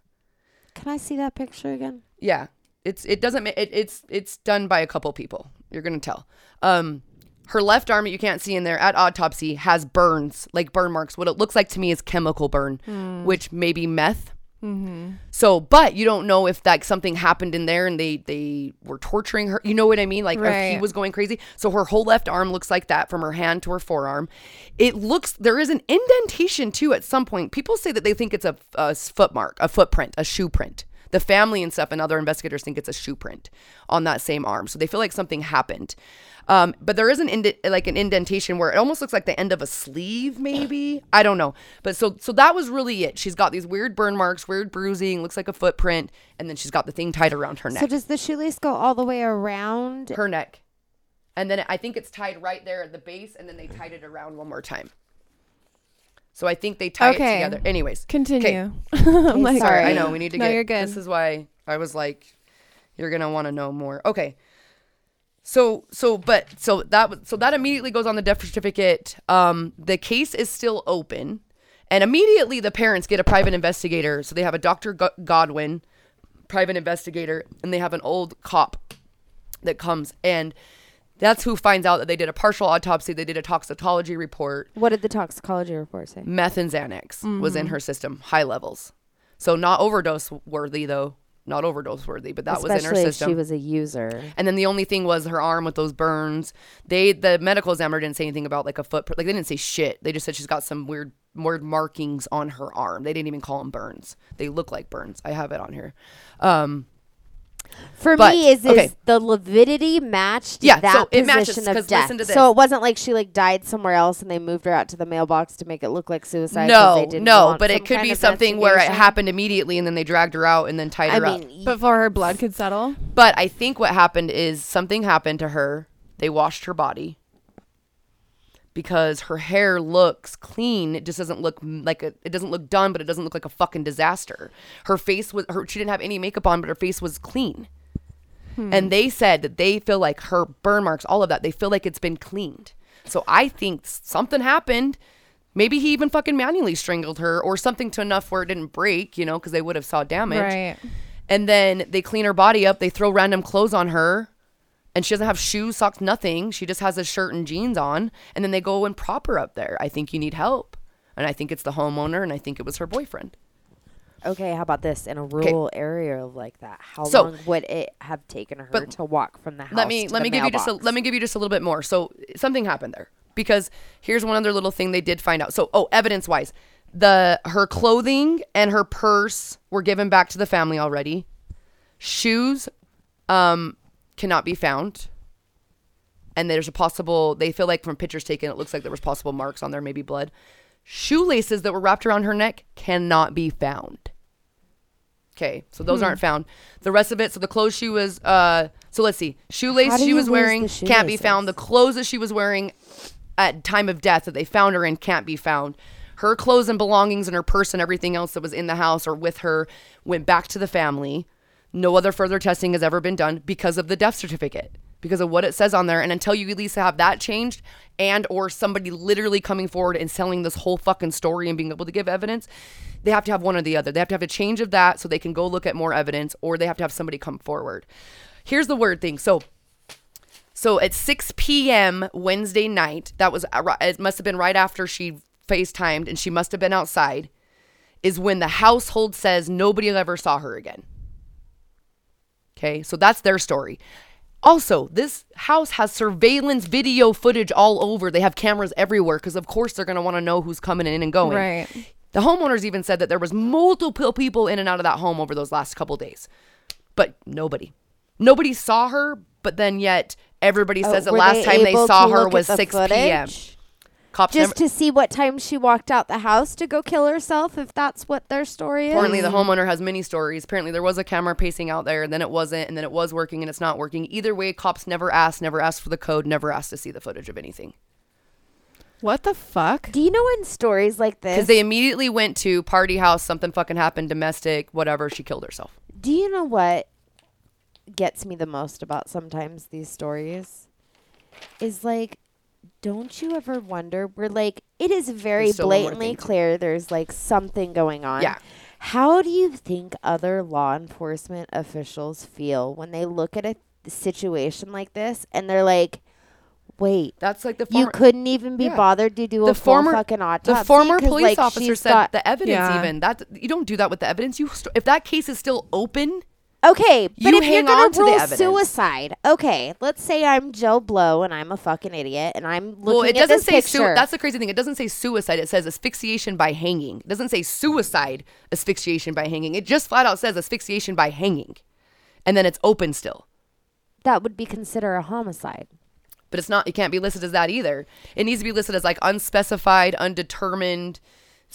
[SPEAKER 6] Can I see that picture again?
[SPEAKER 4] yeah, it's it doesn't it, it's it's done by a couple people. You're gonna tell. Um, her left arm you can't see in there at autopsy has burns like burn marks. What it looks like to me is chemical burn, hmm. which may be meth. Mm-hmm. So, but you don't know if like something happened in there and they they were torturing her. You know what I mean? Like if he was going crazy. So her whole left arm looks like that from her hand to her forearm. It looks there is an indentation too at some point. People say that they think it's a, a foot mark, a footprint, a shoe print. The family and stuff and other investigators think it's a shoe print on that same arm. So they feel like something happened. Um, but there is an ind- like an indentation where it almost looks like the end of a sleeve, maybe. I don't know. But so so that was really it. She's got these weird burn marks, weird bruising, looks like a footprint, and then she's got the thing tied around her neck.
[SPEAKER 6] So does the shoelace go all the way around?
[SPEAKER 4] her neck. And then I think it's tied right there at the base, and then they tied it around one more time. So I think they tie it
[SPEAKER 5] Okay.
[SPEAKER 4] together. Anyways,
[SPEAKER 5] continue.
[SPEAKER 6] Okay,
[SPEAKER 5] I'm like,
[SPEAKER 6] sorry.
[SPEAKER 4] I know we need to
[SPEAKER 5] No,
[SPEAKER 4] get.
[SPEAKER 5] you're good.
[SPEAKER 4] This is why I was like, you're gonna want to know more. Okay. So so but so that so that immediately goes on the death certificate. Um, the case is still open, and immediately the parents get a private investigator. So they have a Dr. Godwin, private investigator, and they have an old cop that comes and. That's who finds out that they did a partial autopsy. They did a toxicology report
[SPEAKER 6] What did the toxicology report say?
[SPEAKER 4] meth and Xanax was in her system, high levels. So not overdose worthy though, not overdose worthy, but that was in her
[SPEAKER 6] Especially if
[SPEAKER 4] system.
[SPEAKER 6] she was a user.
[SPEAKER 4] and then the only thing was her arm with those burns. They the medical examiner didn't say anything about like a footprint. Like they didn't say shit. They just said she's got some weird weird markings on her arm. They didn't even call them burns. They look like burns. I have it on here. Um
[SPEAKER 6] For
[SPEAKER 4] But,
[SPEAKER 6] me, is is
[SPEAKER 4] okay.
[SPEAKER 6] the lividity matched
[SPEAKER 4] Yeah,
[SPEAKER 6] that
[SPEAKER 4] so it matches,
[SPEAKER 6] of death.
[SPEAKER 4] listen to
[SPEAKER 6] So it wasn't like she like died somewhere else and they moved her out to the mailbox to make it look like suicide.
[SPEAKER 4] no,
[SPEAKER 6] they didn't
[SPEAKER 4] no, but it could be something where it happened immediately and then they dragged her out and then tied
[SPEAKER 6] I
[SPEAKER 4] her up.
[SPEAKER 6] mean, y-
[SPEAKER 5] Before her blood could settle.
[SPEAKER 4] But I think what happened is something happened to her. They washed her body because her hair looks clean. It just doesn't look mm, like a, it doesn't look done, but it doesn't look like a fucking disaster. Her face was her. She didn't have any makeup on, but her face was clean. Hmm. And they said that they feel like her burn marks, all of that, they feel like it's been cleaned. So I think something happened. Maybe he even fucking manually strangled her or something to enough where it didn't break, you know, because they would have saw damage.
[SPEAKER 5] Right.
[SPEAKER 4] And then they clean her body up. They throw random clothes on her. And she doesn't have shoes, socks, nothing. She just has a shirt and jeans on. And then they go and prop her up there. I think you need help. And I think it's the homeowner. And I think it was her boyfriend.
[SPEAKER 6] okay, how about this in a rural area like that? How
[SPEAKER 4] So-
[SPEAKER 6] long would it have taken her to walk from the house?
[SPEAKER 4] let me
[SPEAKER 6] to
[SPEAKER 4] let
[SPEAKER 6] the
[SPEAKER 4] me give you just a, let me give you just a little bit more. So something happened there because here's one other little thing they did find out. So oh, evidence wise, the her clothing and her purse were given back to the family already. Shoes, um, cannot be found. And there's a possible. They feel like from pictures taken, it looks like there was possible marks on there, maybe blood. Shoelaces that were wrapped around her neck cannot be found. Okay, so those aren't found. The rest of it, so the clothes she was, uh, so let's see, shoelace she was wearing can't be found. The clothes that she was wearing at time of death that they found her in can't be found. Her clothes and belongings and her purse and everything else that was in the house or with her went back to the family. No other further testing has ever been done because of the death certificate, because of what it says on there. And until you at least have that changed and or somebody literally coming forward and selling this whole fucking story and being able to give evidence, they have to have one or the other. They have to have a change of that so they can go look at more evidence or they have to have somebody come forward. Here's the weird thing. So so at 6 p.m. Wednesday night, that was uh, it must have been right after she FaceTimed and she must have been outside, is when the household says nobody ever saw her again. Okay, so that's their story. Also, this house has surveillance video footage all over. They have cameras everywhere because, of course, they're going to want to know who's coming in and going.
[SPEAKER 5] Right.
[SPEAKER 4] The homeowners even said that there was multiple people in and out of that home over those last couple days, but nobody, nobody saw her. But then yet everybody
[SPEAKER 6] Oh,
[SPEAKER 4] says the
[SPEAKER 6] were
[SPEAKER 4] last time they saw her was
[SPEAKER 6] the
[SPEAKER 4] 6 p.m.
[SPEAKER 6] footage?
[SPEAKER 4] Cops
[SPEAKER 6] Just
[SPEAKER 4] never,
[SPEAKER 6] to see what time she walked out the house to go kill herself, if that's what their story is.
[SPEAKER 4] Apparently, the homeowner has many stories. Apparently, there was a camera pacing out there, and then it wasn't, and then it was working, and it's not working. Either way, cops never asked, never asked for the code, never asked to see the footage of anything.
[SPEAKER 5] What the fuck?
[SPEAKER 6] Do you know in stories like this?
[SPEAKER 4] Because they immediately went to party house, something fucking happened, domestic, whatever. She killed herself.
[SPEAKER 6] Do you know what gets me the most about sometimes these stories? Is like, don't you ever wonder? We're like, it is very
[SPEAKER 4] There's still one more
[SPEAKER 6] blatantly clear there's like something going on.
[SPEAKER 4] Yeah.
[SPEAKER 6] How do you think other law enforcement officials feel when they look at a situation like this and they're like, wait,
[SPEAKER 4] That's like the
[SPEAKER 6] you couldn't even be
[SPEAKER 4] Yeah.
[SPEAKER 6] bothered to do a
[SPEAKER 4] the
[SPEAKER 6] full
[SPEAKER 4] former
[SPEAKER 6] fucking autopsy?
[SPEAKER 4] The former
[SPEAKER 6] 'Cause,
[SPEAKER 4] police
[SPEAKER 6] like,
[SPEAKER 4] officer
[SPEAKER 6] she's
[SPEAKER 4] said
[SPEAKER 6] got-
[SPEAKER 4] the evidence.
[SPEAKER 5] Yeah.
[SPEAKER 4] Even that you don't do that with the evidence. You st- if that case is still open,
[SPEAKER 6] Okay, but
[SPEAKER 4] You
[SPEAKER 6] if you're gonna
[SPEAKER 4] on to
[SPEAKER 6] rule
[SPEAKER 4] evidence.
[SPEAKER 6] suicide, okay, let's say I'm Joe Blow and I'm a fucking idiot and I'm looking at the city.
[SPEAKER 4] well, it
[SPEAKER 6] at
[SPEAKER 4] doesn't
[SPEAKER 6] this
[SPEAKER 4] say su-
[SPEAKER 6] picture.
[SPEAKER 4] that's the crazy thing. It doesn't say suicide. It says asphyxiation by hanging. It doesn't say suicide asphyxiation by hanging. It just flat out says asphyxiation by hanging, and then it's open still.
[SPEAKER 6] that would be considered a homicide.
[SPEAKER 4] but it's not it can't be listed as that either it needs to be listed as like unspecified undetermined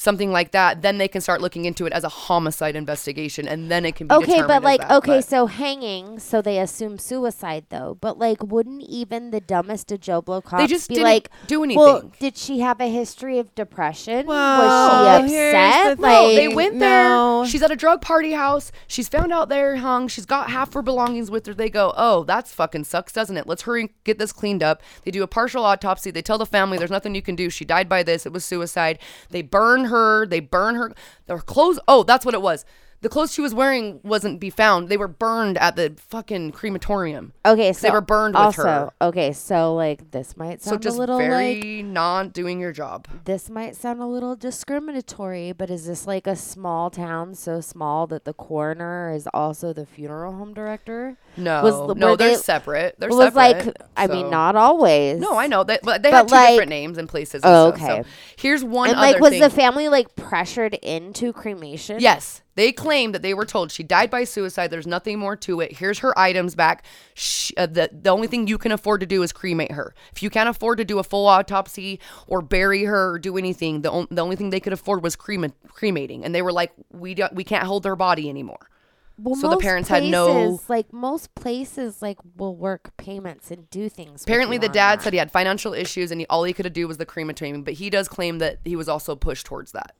[SPEAKER 4] something like that then they can start looking into it as a homicide investigation and then it can be
[SPEAKER 6] Okay, but like,
[SPEAKER 4] that,
[SPEAKER 6] okay,
[SPEAKER 4] but-
[SPEAKER 6] so hanging, so they assume suicide though. But like, wouldn't even the dumbest of Joe Blow cops they
[SPEAKER 4] just
[SPEAKER 6] be
[SPEAKER 4] didn't
[SPEAKER 6] like,
[SPEAKER 4] do anything?
[SPEAKER 6] Well,
[SPEAKER 4] anything.
[SPEAKER 6] did she have a history of depression?
[SPEAKER 5] Well,
[SPEAKER 6] Was she upset?
[SPEAKER 5] the
[SPEAKER 6] Like,
[SPEAKER 4] no, they went
[SPEAKER 5] no.
[SPEAKER 4] there. She's at a drug party house. She's found out there hung. She's got half her belongings with her. They go, oh, that's fucking sucks, doesn't it? Let's hurry and get this cleaned up. They do a partial autopsy. They tell the family there's nothing you can do. She died by this. It was suicide. They burn her. They burn her. Their clothes. Oh, that's what it was. The clothes she was wearing wasn't be found. They were burned at the fucking crematorium.
[SPEAKER 6] okay, so
[SPEAKER 4] they were burned with
[SPEAKER 6] also,
[SPEAKER 4] her.
[SPEAKER 6] Okay, so like this might
[SPEAKER 4] So just
[SPEAKER 6] a little
[SPEAKER 4] very
[SPEAKER 6] like
[SPEAKER 4] not doing your job.
[SPEAKER 6] this might sound a little discriminatory, but is this like a small town so small that the coroner is also the funeral home director?
[SPEAKER 4] No,
[SPEAKER 6] Was-
[SPEAKER 4] no, they're
[SPEAKER 6] they-
[SPEAKER 4] separate. They're
[SPEAKER 6] was
[SPEAKER 4] separate.
[SPEAKER 6] like, I mean, not always.
[SPEAKER 4] No, I know that, but they
[SPEAKER 6] But,
[SPEAKER 4] have two
[SPEAKER 6] like-
[SPEAKER 4] different names and places. And
[SPEAKER 6] Oh,
[SPEAKER 4] stuff,
[SPEAKER 6] okay.
[SPEAKER 4] So here's one
[SPEAKER 6] And like, was
[SPEAKER 4] thing.
[SPEAKER 6] the family like pressured into cremation?
[SPEAKER 4] yes, They claim that they were told she died by suicide. There's nothing more to it. Here's her items back. Sh uh, the the only thing you can afford to do is cremate her. If you can't afford to do a full autopsy or bury her or do anything, the on, the only thing they could afford was crema- cremating. And they were like, we don't, we can't hold her body anymore.
[SPEAKER 6] Well,
[SPEAKER 4] So the parents had no-
[SPEAKER 6] places, like most places like will work payments and do things.
[SPEAKER 4] Apparently, the dad
[SPEAKER 6] that.
[SPEAKER 4] said he had financial issues and he, all he could do was the crematorium. But he does claim that he was also pushed towards that.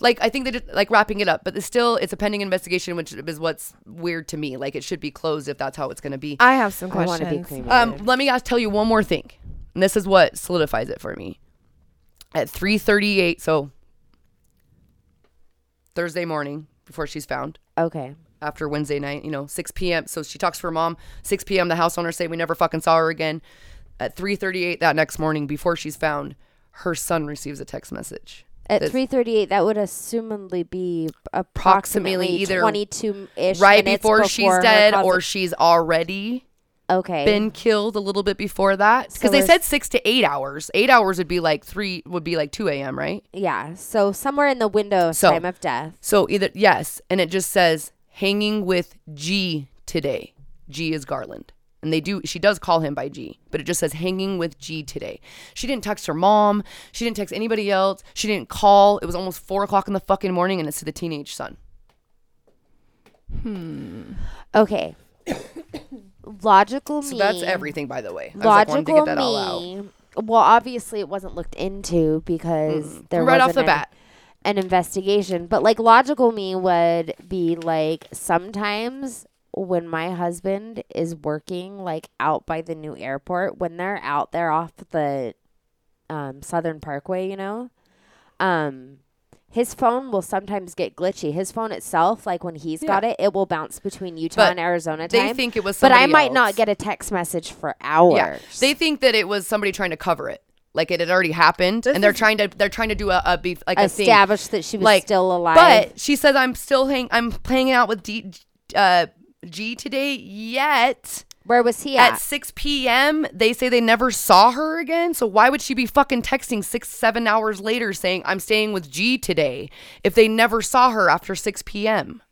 [SPEAKER 4] Like I think they just like wrapping it up, but it's still it's a pending investigation, which is what's weird to me. Like it should be closed if that's how it's going to be.
[SPEAKER 5] I have some
[SPEAKER 6] I want to be
[SPEAKER 5] questions.
[SPEAKER 6] cremated.
[SPEAKER 4] Um, let me ask, tell you one more thing, and this is what solidifies it for me. At three thirty-eight, so Thursday morning before she's found,
[SPEAKER 6] okay.
[SPEAKER 4] after Wednesday night, you know, 6 p.m. So she talks to her mom. 6 p.m. The house owners say we never fucking saw her again. At 3:38 that next morning, before she's found, her son receives a text message.
[SPEAKER 6] At three thirty eight, that would assumedly be
[SPEAKER 4] Approximately
[SPEAKER 6] approximately
[SPEAKER 4] either
[SPEAKER 6] twenty two ish
[SPEAKER 4] right before, she's dead, or she's already
[SPEAKER 6] okay.
[SPEAKER 4] been killed a little bit before that. Because
[SPEAKER 6] So
[SPEAKER 4] they said six to eight hours. Eight hours would be like three, would be like 2 a.m. Right?
[SPEAKER 6] yeah, so somewhere in the window
[SPEAKER 4] So-
[SPEAKER 6] time of death.
[SPEAKER 4] So either yes, and it just says hanging with G today. G is Garland. And they do she does call him by G, but it just says hanging with G today. She didn't text her mom. She didn't text anybody else. She didn't call. It was almost four o'clock in the fucking morning and it's to the teenage son. Hmm.
[SPEAKER 6] Okay. logical
[SPEAKER 4] So
[SPEAKER 6] me.
[SPEAKER 4] that's everything by the way. I was like to
[SPEAKER 6] Logical
[SPEAKER 4] get that all out.
[SPEAKER 6] me. Well, obviously it wasn't looked into because there
[SPEAKER 4] right off the
[SPEAKER 6] an-
[SPEAKER 4] bat.
[SPEAKER 6] an investigation. But like logical me would be like sometimes when my husband is working like out by the new airport, when they're out there off the um, Southern Parkway, you know, um, his phone will sometimes get glitchy. His phone itself, like when he's got it, it will bounce between Utah
[SPEAKER 4] But
[SPEAKER 6] and Arizona time.
[SPEAKER 4] They think it was
[SPEAKER 6] but I might not get a text message for hours.
[SPEAKER 4] Yeah, they think that it was somebody trying to cover it, like it had already happened, and they're trying to they're trying to do a, a beef like a.
[SPEAKER 6] Establish that she was
[SPEAKER 4] like
[SPEAKER 6] still alive.
[SPEAKER 4] But she says I'm still hang I'm hanging out with D, uh, G today. Yet
[SPEAKER 6] Where was he
[SPEAKER 4] at
[SPEAKER 6] at?
[SPEAKER 4] 6 p.m. they say they never saw her again. So why would she be fucking texting six seven hours later saying I'm staying with G today if they never saw her after 6 p.m.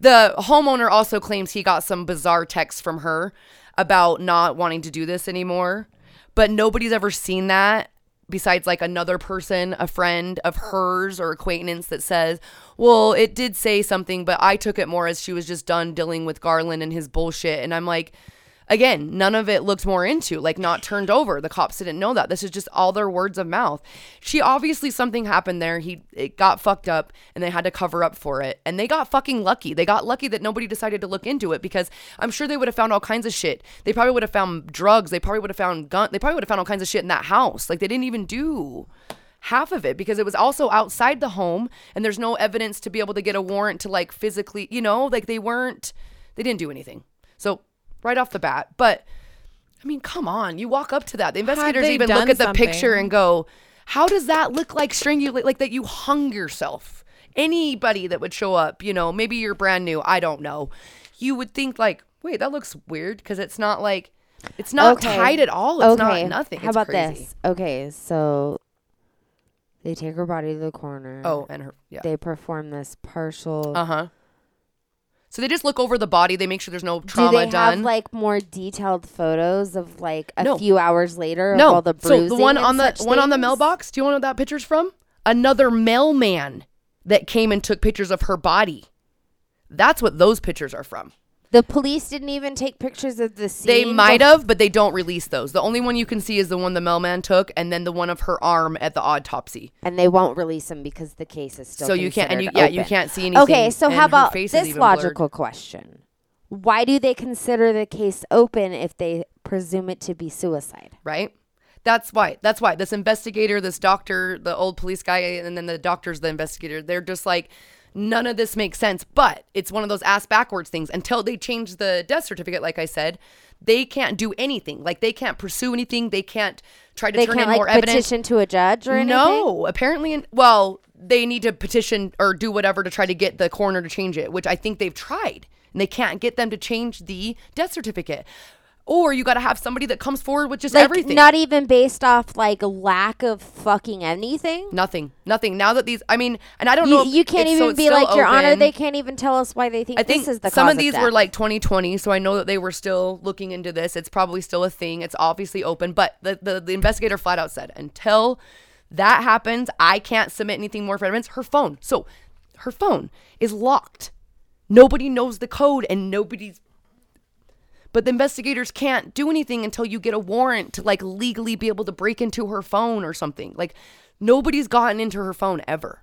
[SPEAKER 4] The homeowner also claims he got some bizarre texts from her about not wanting to do this anymore, but nobody's ever seen that besides like another person, a friend of hers or acquaintance that says, "Well, it did say something, but I took it more as she was just done dealing with Garland and his bullshit." And I'm like, Again, none of it looked more into, like not turned over. The cops didn't know that. This is just all their words of mouth. She obviously something happened there. He it got fucked up and they had to cover up for it. And they got fucking lucky. They got lucky that nobody decided to look into it because I'm sure they would have found all kinds of shit. They probably would have found drugs. They probably would have found gun. They probably would have found all kinds of shit in that house. Like they didn't even do half of it because it was also outside the home and there's no evidence to be able to get a warrant to like physically, you know, like they weren't they didn't do anything. So right off the bat, but I mean, come on, you walk up to that. The investigators even look at the picture and go, "How does that look like strangulate like that you hung yourself?" Anybody that would show up, you know, maybe you're brand new, I don't know. You would think like, "Wait, that looks weird" because it's not like it's not
[SPEAKER 6] Okay.
[SPEAKER 4] tight at all. It's not nothing.
[SPEAKER 6] How
[SPEAKER 4] It's
[SPEAKER 6] about
[SPEAKER 4] crazy.
[SPEAKER 6] this? Okay, so they take her body to the coroner.
[SPEAKER 4] Oh, and her yeah.
[SPEAKER 6] They perform this partial.
[SPEAKER 4] Uh huh. So they just look over the body. They make sure there's no trauma Do
[SPEAKER 6] they
[SPEAKER 4] done.
[SPEAKER 6] have like more detailed photos of like a
[SPEAKER 4] No.
[SPEAKER 6] few hours later
[SPEAKER 4] no,
[SPEAKER 6] of all the bruising.
[SPEAKER 4] so the one
[SPEAKER 6] and
[SPEAKER 4] on the
[SPEAKER 6] such
[SPEAKER 4] one on the
[SPEAKER 6] things?
[SPEAKER 4] mailbox. Do you want to know what that picture's from? Another mailman that came and took pictures of her body. That's what those pictures are from.
[SPEAKER 6] The police didn't even take pictures of the scene.
[SPEAKER 4] They might have, but they don't release those. The only one you can see is the one the mailman took, and then the one of her arm at the autopsy.
[SPEAKER 6] and they won't release them because the case is still.
[SPEAKER 4] So you can't, and you, yeah, you can't see anything.
[SPEAKER 6] Okay, so how about this
[SPEAKER 4] even blurred.
[SPEAKER 6] logical question? Why do they consider the case open if they presume it to be suicide?
[SPEAKER 4] right? That's why. That's why this investigator, this doctor, the old police guy, and then the doctor's the investigator. They're just like, none of this makes sense. But it's one of those ass backwards things. Until they change the death certificate, like I said, they can't do anything. Like they can't pursue anything. They can't try to
[SPEAKER 6] They
[SPEAKER 4] turn
[SPEAKER 6] can't
[SPEAKER 4] in
[SPEAKER 6] like
[SPEAKER 4] more evidence.
[SPEAKER 6] petition to a judge or anything.
[SPEAKER 4] No, apparently, in, well, they need to petition or do whatever to try to get the coroner to change it, which I think they've tried, and they can't get them to change the death certificate. Or you got to have somebody that comes forward with just
[SPEAKER 6] Like
[SPEAKER 4] everything.
[SPEAKER 6] not even based off like lack of fucking anything.
[SPEAKER 4] Nothing. Nothing. Now that these, I mean, and I don't
[SPEAKER 6] You,
[SPEAKER 4] know. if
[SPEAKER 6] you can't
[SPEAKER 4] so
[SPEAKER 6] even
[SPEAKER 4] it's
[SPEAKER 6] be like, Your Honor, they can't even tell us why they think,
[SPEAKER 4] I think
[SPEAKER 6] this is the
[SPEAKER 4] some of these were
[SPEAKER 6] death.
[SPEAKER 4] like 2020, so I know that they were still looking into this. It's probably still a thing. It's obviously open, but the the, the investigator flat out said until that happens, I can't submit anything more for evidence. Her phone, so her phone is locked. Nobody knows the code, and nobody's. But the investigators can't do anything until you get a warrant to like legally be able to break into her phone or something. Like nobody's gotten into her phone ever.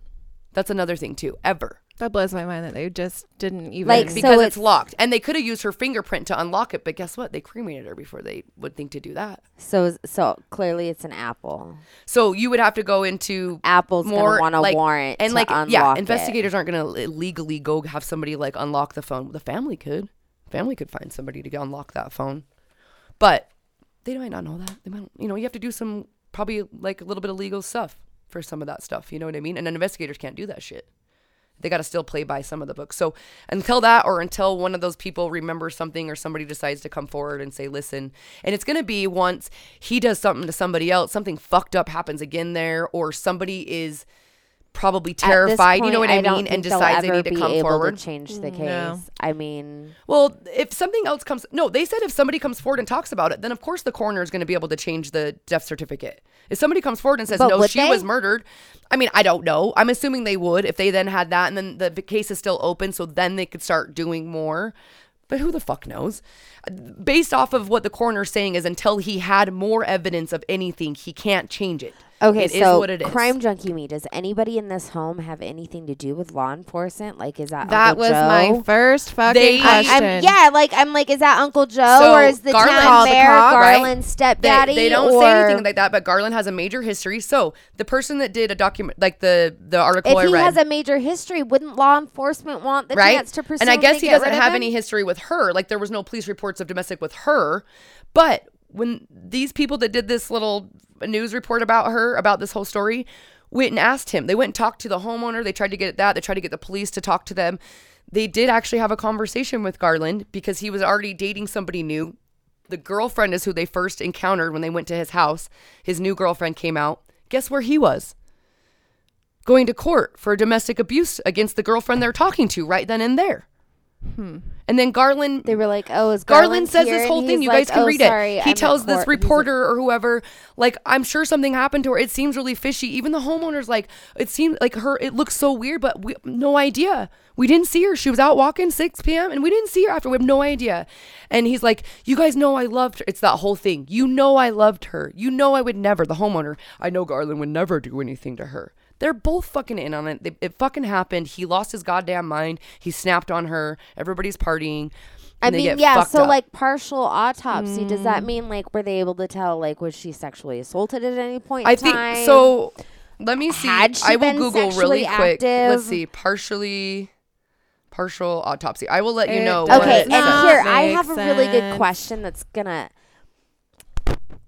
[SPEAKER 4] That's another thing too. Ever.
[SPEAKER 5] That blows my mind that they just didn't even.
[SPEAKER 6] Like, So
[SPEAKER 4] because it's,
[SPEAKER 6] it's-
[SPEAKER 4] locked and they could have used her fingerprint to unlock it but guess what they cremated her before they would think to do that
[SPEAKER 6] so so clearly it's an apple.
[SPEAKER 4] so you would have to go into
[SPEAKER 6] Apple's gonna
[SPEAKER 4] more
[SPEAKER 6] want a
[SPEAKER 4] like,
[SPEAKER 6] warrant
[SPEAKER 4] and
[SPEAKER 6] to
[SPEAKER 4] like
[SPEAKER 6] unlock
[SPEAKER 4] yeah
[SPEAKER 6] it.
[SPEAKER 4] investigators aren't gonna li- legally go have somebody like unlock the phone the family could family could find somebody to unlock that phone. But they might not know that. They might you know you have to do some probably like a little bit of legal stuff for some of that stuff you know what i mean? And investigators can't do that shit. They got to still play by some of the books. So until that, or until one of those people remembers something, or somebody decides to come forward and say, "Listen," and it's gonna be once he does something to somebody else, something fucked up happens again there, or somebody is probably
[SPEAKER 6] At this
[SPEAKER 4] terrified. you know what I,
[SPEAKER 6] don't
[SPEAKER 4] mean, and
[SPEAKER 6] think they'll
[SPEAKER 4] decides they need to
[SPEAKER 6] be
[SPEAKER 4] come
[SPEAKER 6] able
[SPEAKER 4] forward.
[SPEAKER 6] To change the mm, case.
[SPEAKER 5] No.
[SPEAKER 6] I mean,
[SPEAKER 4] Well, if something else comes, no, they said if somebody comes forward and talks about it, then of course the coroner is going to be able to change the death certificate. If somebody comes forward and says,
[SPEAKER 6] But
[SPEAKER 4] no, she
[SPEAKER 6] they?
[SPEAKER 4] was murdered, I mean, I don't know. I'm assuming they would if they then had that and then the, the case is still open, so then they could start doing more. But who the fuck knows? Based off of what the coroner's saying is until he had more evidence of anything, he can't change it.
[SPEAKER 6] Okay,
[SPEAKER 4] It is
[SPEAKER 6] so
[SPEAKER 4] what it is.
[SPEAKER 6] crime junkie me. Does anybody in this home have anything to do with law enforcement? Like, is that
[SPEAKER 5] that
[SPEAKER 6] Uncle
[SPEAKER 5] was
[SPEAKER 6] Joe?
[SPEAKER 5] my first fucking
[SPEAKER 4] They-
[SPEAKER 6] I-
[SPEAKER 5] question.
[SPEAKER 6] I'm, yeah, like I'm like, is that Uncle Joe
[SPEAKER 4] So,
[SPEAKER 6] or is the
[SPEAKER 4] Garland-
[SPEAKER 6] town
[SPEAKER 5] Call the
[SPEAKER 6] mayor
[SPEAKER 5] cops, right?
[SPEAKER 6] Garland's
[SPEAKER 4] They,
[SPEAKER 6] stepdaddy?
[SPEAKER 4] they don't
[SPEAKER 6] or
[SPEAKER 4] say anything like that, but Garland has a major history. So the person that did a document, like the the article I
[SPEAKER 6] if he
[SPEAKER 4] read,
[SPEAKER 6] has a major history, wouldn't law enforcement want the
[SPEAKER 4] right?
[SPEAKER 6] chance to pursue?
[SPEAKER 4] and I
[SPEAKER 6] him
[SPEAKER 4] guess
[SPEAKER 6] to
[SPEAKER 4] he
[SPEAKER 6] get
[SPEAKER 4] doesn't
[SPEAKER 6] rid of
[SPEAKER 4] have
[SPEAKER 6] him?
[SPEAKER 4] any history with her. Like there was no police reports of domestic with her. But when these people that did this little news report about her, about this whole story, went and asked him, they went and talked to the homeowner. They tried to get that. They tried to get the police to talk to them. They did actually have a conversation with Garland because he was already dating somebody new. The girlfriend is who they first encountered when they went to his house. His new girlfriend came out. Guess where he was? Going to court for domestic abuse against the girlfriend they're talking to right then and there. Hmm. And then Garland
[SPEAKER 6] They were like, "Oh, is
[SPEAKER 4] Garland
[SPEAKER 6] Garland
[SPEAKER 4] says
[SPEAKER 6] here?"
[SPEAKER 4] this whole thing. You guys can
[SPEAKER 6] "Oh,
[SPEAKER 4] read
[SPEAKER 6] sorry,
[SPEAKER 4] it. He
[SPEAKER 6] I'm
[SPEAKER 4] tells this
[SPEAKER 6] court." He's like,
[SPEAKER 4] reporter or whoever, like, I'm sure something happened to her. It seems really fishy. Even the homeowner's like, it seemed like her. It looks so weird, but we no idea. We didn't see her. She was out walking 6 p.m. and we didn't see her after. We have no idea. And he's like, you guys know I loved her. It's that whole thing. You know I loved her. You know I would never. The homeowner. I know Garland would never do anything to her. They're both fucking in on it. They, it fucking happened. He lost his goddamn mind. He snapped on her. Everybody's partying.
[SPEAKER 6] I
[SPEAKER 4] they
[SPEAKER 6] mean,
[SPEAKER 4] get
[SPEAKER 6] yeah. So
[SPEAKER 4] up.
[SPEAKER 6] like partial autopsy. Does
[SPEAKER 4] Mm.
[SPEAKER 6] that mean like were they able to tell like was she sexually assaulted at any point?
[SPEAKER 4] I
[SPEAKER 6] in
[SPEAKER 4] think so. Let me see.
[SPEAKER 6] Had she
[SPEAKER 4] I will
[SPEAKER 6] been
[SPEAKER 4] Google really
[SPEAKER 6] sexually
[SPEAKER 4] quick. Let's see. Partially, partial autopsy. I will let you know.
[SPEAKER 5] does
[SPEAKER 6] Okay, and here I have a really good question that's gonna.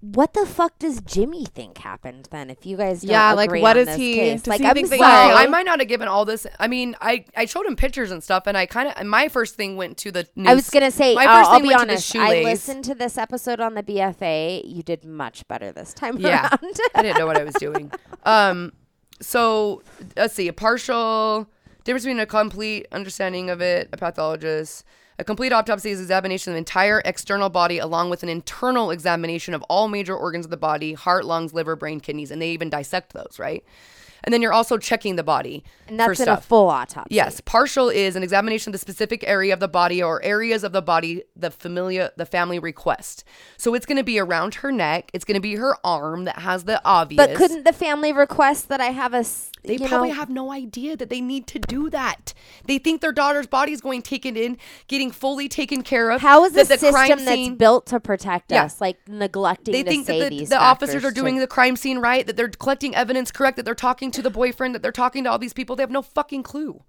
[SPEAKER 6] What the fuck does Jimmy think happened then? If you guys don't
[SPEAKER 5] Yeah, like, what is he-
[SPEAKER 6] case?
[SPEAKER 5] does
[SPEAKER 6] like
[SPEAKER 5] he
[SPEAKER 6] I'm
[SPEAKER 5] think
[SPEAKER 6] sorry.
[SPEAKER 5] you
[SPEAKER 4] I might not have given all this. I mean, I I showed him pictures and stuff, and I kind of my first thing went to the. News.
[SPEAKER 6] I was gonna say,
[SPEAKER 4] my
[SPEAKER 6] I'll,
[SPEAKER 4] first
[SPEAKER 6] I'll
[SPEAKER 4] thing
[SPEAKER 6] be
[SPEAKER 4] went to the
[SPEAKER 6] honest. I listened to this episode on the BFA. You did much better this time
[SPEAKER 4] Yeah,
[SPEAKER 6] around.
[SPEAKER 4] I didn't know what I was doing. Um, so let's see. A partial difference between a complete understanding of it, a pathologist. A complete autopsy is examination of the entire external body along with an internal examination of all major organs of the body, heart, lungs, liver, brain, kidneys, and they even dissect those, right? And then you're also checking the body
[SPEAKER 6] and
[SPEAKER 4] for
[SPEAKER 6] that's in a
[SPEAKER 4] stuff.
[SPEAKER 6] full autopsy.
[SPEAKER 4] Yes, partial is an examination of the specific area of the body or areas of the body the familiar the family request. So it's going to be around her neck. It's going to be her arm that has the obvious.
[SPEAKER 6] But couldn't the family request that I have a? s-
[SPEAKER 4] they probably
[SPEAKER 6] know,
[SPEAKER 4] have no idea that they need to do that. They think their daughter's body is going taken in, getting fully taken care of.
[SPEAKER 6] How is
[SPEAKER 4] that
[SPEAKER 6] the system
[SPEAKER 4] crime
[SPEAKER 6] that's
[SPEAKER 4] scene-
[SPEAKER 6] built to protect
[SPEAKER 4] Yeah.
[SPEAKER 6] us like neglecting
[SPEAKER 4] they think that the, the officers are doing the crime scene right, that they're collecting evidence correct, that they're talking to the boyfriend, that they're talking to all these people. They have no fucking clue.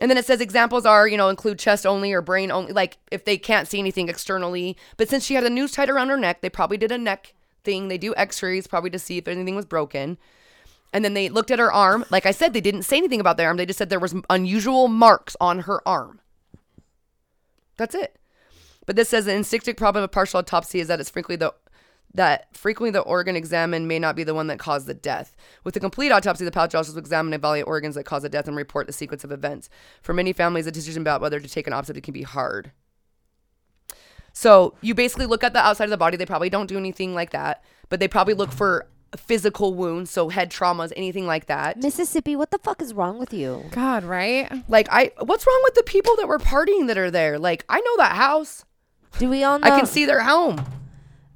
[SPEAKER 4] And then it says examples are, you know, include chest only or brain only, like if they can't see anything externally. But since she had a noose tied around her neck, they probably did a neck thing. They do x rays probably to see if anything was broken. And then they looked at her arm. Like I said, they didn't say anything about the arm. They just said there was unusual marks on her arm. That's it. But this says the instinctive problem of partial autopsy is that it's frequently the that frequently the organ examined may not be the one that caused the death. With a complete autopsy, the pathologist will examine and evaluate organs that cause the death and report the sequence of events. For many families, the decision about whether to take an autopsy can be hard. So you basically look at the outside of the body. They probably don't do anything like that, but they probably look for physical wounds, so head traumas, anything like that.
[SPEAKER 6] Mississippi, what the fuck is wrong with you?
[SPEAKER 5] God, right?
[SPEAKER 4] Like I, what's wrong with the people that were partying that are there? Like I know that house.
[SPEAKER 6] Do we all know?
[SPEAKER 4] I can see their home.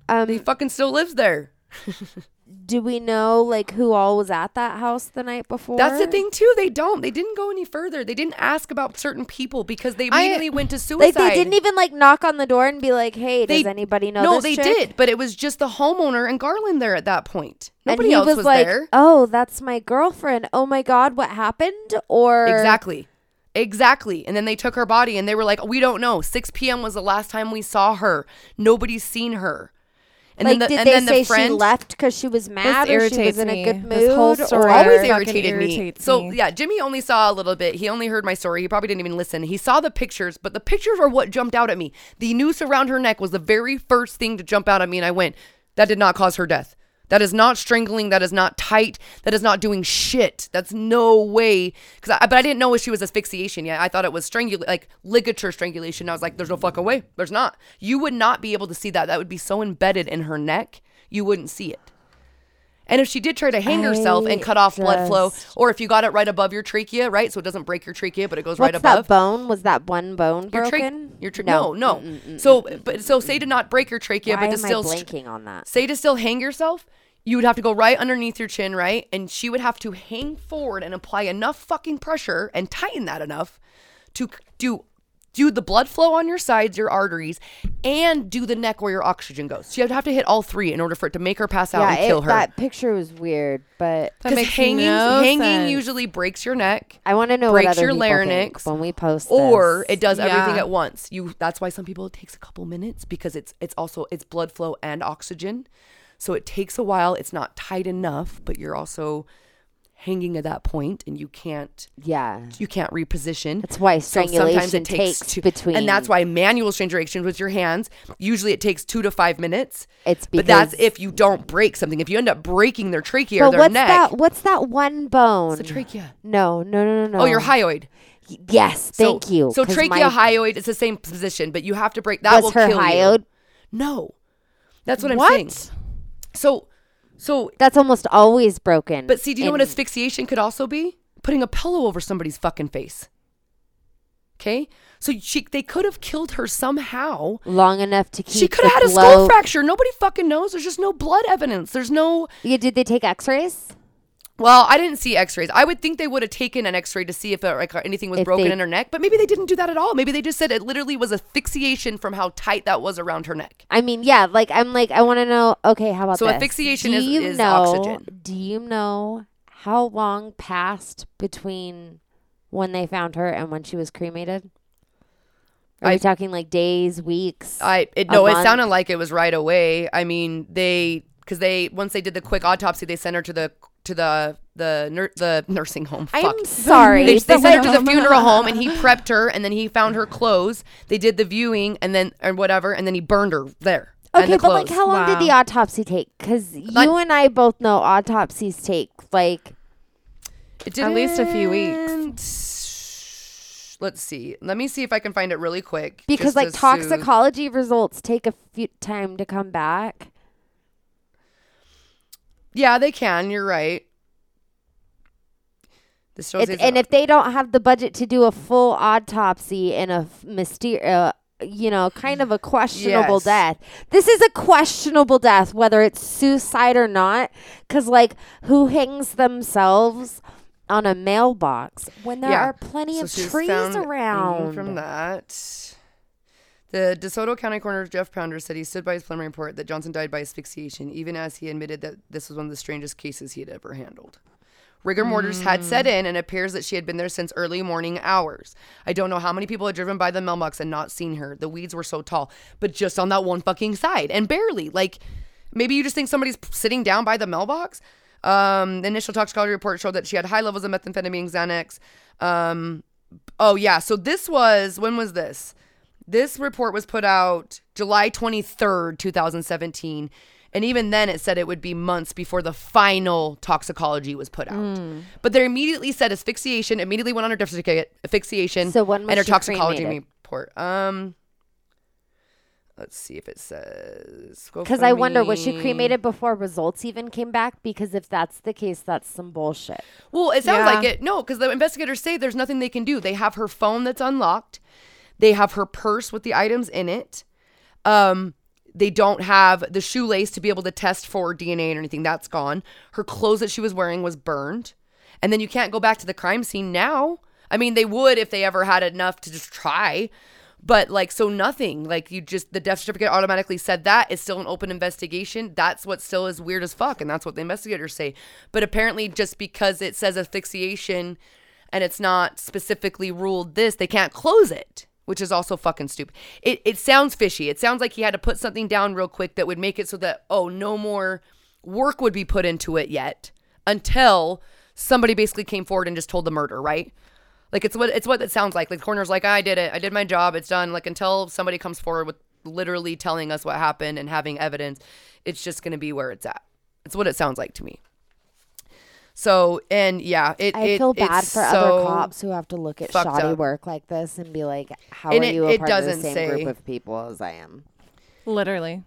[SPEAKER 6] Um,
[SPEAKER 4] He fucking still lives there.
[SPEAKER 6] do we know like who all was at that house the night before?
[SPEAKER 4] That's the thing too. They don't. They didn't go any further. They didn't ask about certain people because they
[SPEAKER 5] I-
[SPEAKER 4] immediately went to suicide.
[SPEAKER 6] Like they didn't even like knock on the door and be like, "Hey, does anybody know?"
[SPEAKER 4] No, they
[SPEAKER 6] chick?"
[SPEAKER 4] did, but it was just the homeowner and Garland there at that point. Nobody else
[SPEAKER 6] was,
[SPEAKER 4] was,
[SPEAKER 6] like,
[SPEAKER 4] there.
[SPEAKER 6] "Oh, that's my girlfriend. Oh my god, what happened?" Or
[SPEAKER 4] Exactly. Exactly. And then they took her body and they were like, we don't know. 6 p.m. was the last time we saw her. Nobody's seen her. And
[SPEAKER 6] like,
[SPEAKER 4] then the,
[SPEAKER 6] did
[SPEAKER 4] and
[SPEAKER 6] they say
[SPEAKER 4] the friend
[SPEAKER 6] she left because she was mad or she was in a good mood?
[SPEAKER 5] This whole
[SPEAKER 6] or-
[SPEAKER 5] story
[SPEAKER 4] always irritated me. So yeah, Jimmy only saw a little bit. He only heard my story. He probably didn't even listen. He saw the pictures, but the pictures are what jumped out at me. The noose around her neck was the very first thing to jump out at me, and I went, "That did not cause her death. That is not strangling. That is not tight. That is not doing shit. That's no way." Because I, but I didn't know if she was asphyxiation yet. I thought it was strangul like ligature strangulation. I was like, "There's no fucking way. There's not. You would not be able to see that. That would be so embedded in her neck, you wouldn't see it." And if she did try to hang herself and cut off blood flow, or if you got it right above your trachea, right, so it doesn't break your trachea, but it goes
[SPEAKER 6] What's
[SPEAKER 4] right above
[SPEAKER 6] that bone? Was that one bone
[SPEAKER 4] your trachea.
[SPEAKER 6] broken?
[SPEAKER 4] Your tra- no, no. So, but so say to not break your trachea,
[SPEAKER 6] Why
[SPEAKER 4] but to
[SPEAKER 6] am
[SPEAKER 4] still
[SPEAKER 6] I
[SPEAKER 4] st-
[SPEAKER 6] blanking on that?
[SPEAKER 4] say to still hang yourself, you would have to go right underneath your chin, right, and she would have to hang forward and apply enough fucking pressure and tighten that enough to c- do do the blood flow on your sides, your arteries, and do the neck where your oxygen goes. So you'd have to hit all three in order for it to make her pass out
[SPEAKER 6] Yeah,
[SPEAKER 4] and kill
[SPEAKER 6] it,
[SPEAKER 4] her.
[SPEAKER 6] that picture was weird, but
[SPEAKER 5] That
[SPEAKER 4] Because
[SPEAKER 5] makes
[SPEAKER 4] hanging,
[SPEAKER 5] no
[SPEAKER 4] hanging
[SPEAKER 5] sense.
[SPEAKER 4] usually breaks your neck,
[SPEAKER 6] I want to know
[SPEAKER 4] breaks
[SPEAKER 6] what other
[SPEAKER 4] your
[SPEAKER 6] people
[SPEAKER 4] larynx,
[SPEAKER 6] think when we post
[SPEAKER 4] or
[SPEAKER 6] this.
[SPEAKER 4] it does everything
[SPEAKER 5] Yeah.
[SPEAKER 4] at once. You that's why some people it takes a couple minutes because it's it's also it's blood flow and oxygen, so it takes a while. It's not tight enough, but you're also hanging at that point, and you can't
[SPEAKER 6] yeah.
[SPEAKER 4] you can't reposition.
[SPEAKER 6] That's why strangulation
[SPEAKER 4] So
[SPEAKER 6] it takes
[SPEAKER 4] two,
[SPEAKER 6] between-
[SPEAKER 4] and that's why manual strangulation with your hands usually it takes two to five minutes.
[SPEAKER 6] It's
[SPEAKER 4] but that's if you don't break something. If you end up breaking their trachea or their
[SPEAKER 6] what's
[SPEAKER 4] neck,
[SPEAKER 6] that? What's that one bone?
[SPEAKER 4] it's a trachea.
[SPEAKER 6] No, no, no, no, no.
[SPEAKER 4] Oh, your hyoid.
[SPEAKER 6] Yes,
[SPEAKER 4] So-
[SPEAKER 6] thank you.
[SPEAKER 4] so trachea hyoid is the same position, but you have to break that.
[SPEAKER 6] Was
[SPEAKER 4] will
[SPEAKER 6] her
[SPEAKER 4] kill
[SPEAKER 6] hyoid-
[SPEAKER 4] You. No, that's what, I'm
[SPEAKER 5] What?
[SPEAKER 4] saying. So, so,
[SPEAKER 6] That's almost always broken.
[SPEAKER 4] but see, do you know what asphyxiation could also be? Putting a pillow over somebody's fucking face. Okay, so she they could have killed her somehow.
[SPEAKER 6] long enough to keep. Her.
[SPEAKER 4] She could have had a skull fracture. Nobody fucking knows. There's just no blood evidence. There's no.
[SPEAKER 6] Yeah, did they take X-rays?
[SPEAKER 4] Well, I didn't see X-rays. I would think they would have taken an X-ray to see if uh, like anything was
[SPEAKER 6] If
[SPEAKER 4] broken
[SPEAKER 6] they-
[SPEAKER 4] in her neck, but maybe they didn't do that at all. Maybe they just said it literally was asphyxiation from how tight that was around her neck.
[SPEAKER 6] I mean, yeah. Like I'm like I want to know. Okay, how about
[SPEAKER 4] So
[SPEAKER 6] this?
[SPEAKER 4] asphyxiation
[SPEAKER 6] Do
[SPEAKER 4] is-
[SPEAKER 6] you
[SPEAKER 4] is
[SPEAKER 6] know,
[SPEAKER 4] oxygen.
[SPEAKER 6] Do you know how long passed between when they found her and when she was cremated? Are
[SPEAKER 4] I-
[SPEAKER 6] we talking like days, weeks?
[SPEAKER 4] I it,
[SPEAKER 6] A
[SPEAKER 4] no, it
[SPEAKER 6] month?
[SPEAKER 4] sounded like it was right away. I mean, they because they once they did the quick autopsy, they sent her to the to the the nur- the nursing home. Fuck.
[SPEAKER 6] I'm sorry.
[SPEAKER 4] They, they sent her to the funeral home and he prepped her and then he found her clothes. They did the viewing and then and whatever and then he burned her there.
[SPEAKER 6] Okay, but like, how long did the autopsy take? Because
[SPEAKER 4] Like-
[SPEAKER 6] you and I both know autopsies take like
[SPEAKER 4] It
[SPEAKER 5] At least a few weeks.
[SPEAKER 4] Let's see. Let me see if I can find it really quick.
[SPEAKER 6] because
[SPEAKER 4] just
[SPEAKER 6] like
[SPEAKER 4] to soothe-
[SPEAKER 6] toxicology results take a few time to come back.
[SPEAKER 4] Yeah, they can. You're right. This shows
[SPEAKER 6] It's,
[SPEAKER 4] it's
[SPEAKER 6] and if they don't have the budget to do a full autopsy in a myster- uh, you know, kind of a questionable
[SPEAKER 4] Yes.
[SPEAKER 6] death. This is a questionable death, whether it's suicide or not. Because, like, who hangs themselves on a mailbox when there
[SPEAKER 4] Yeah.
[SPEAKER 6] are plenty
[SPEAKER 4] So
[SPEAKER 6] of trees around?
[SPEAKER 4] From that, the DeSoto County coroner Jeff Pounder said he stood by his preliminary report that Johnson died by asphyxiation, even as he admitted that this was one of the strangest cases he had ever handled. Rigor mortis had set in, and appears that she had been there since early morning hours. I don't know how many people had driven by the mailbox and not seen her. The weeds were so tall, but just on that one fucking side, and barely. Like, maybe you just think somebody's sitting down by the mailbox. Um, the initial toxicology report showed that she had high levels of methamphetamine, Xanax. Um, oh yeah, so this was when was this? This report was put out July 23rd, 2017. And even then, it said it would be months before the final toxicology was put out.
[SPEAKER 6] Hmm.
[SPEAKER 4] But they immediately said asphyxiation, immediately went on her death certificate, asphyxiation,
[SPEAKER 6] So when
[SPEAKER 4] and her toxicology report. Um, let's see if it says.
[SPEAKER 6] Because I wonder, was she cremated before results even came back? Because if that's the case, that's some bullshit.
[SPEAKER 4] Well, it sounds
[SPEAKER 5] Yeah.
[SPEAKER 4] like it. No, because the investigators say there's nothing they can do. They have her phone that's unlocked. They have her purse with the items in it. Um, they don't have the shoelace to be able to test for DNA or anything. That's gone. Her clothes that she was wearing was burned. And then you can't go back to the crime scene now. I mean, they would if they ever had enough to just try. But like, so nothing. Like, you just, the death certificate automatically said that. It's still an open investigation. That's what still is weird as fuck. And that's what the investigators say. But apparently, just because it says asphyxiation and it's not specifically ruled this, they can't close it, which is also fucking stupid. It, it sounds fishy. It sounds like he had to put something down real quick that would make it so that, oh, no more work would be put into it yet until somebody basically came forward and just told the murder, right? Like it's what it's what it sounds like. Like the coroner's like, I did it. I did my job. It's done. Like until somebody comes forward with literally telling us what happened and having evidence, it's just gonna be where it's at. It's what it sounds like to me. So and yeah, it
[SPEAKER 6] I
[SPEAKER 4] it-
[SPEAKER 6] feel bad
[SPEAKER 4] it's
[SPEAKER 6] for
[SPEAKER 4] so-
[SPEAKER 6] other cops who have to look at shoddy
[SPEAKER 4] up.
[SPEAKER 6] work like this and be like, "How
[SPEAKER 4] And
[SPEAKER 6] are
[SPEAKER 4] it-
[SPEAKER 6] you a
[SPEAKER 4] it
[SPEAKER 6] part of the
[SPEAKER 4] doesn't
[SPEAKER 6] same group of people as I am?"
[SPEAKER 5] Literally.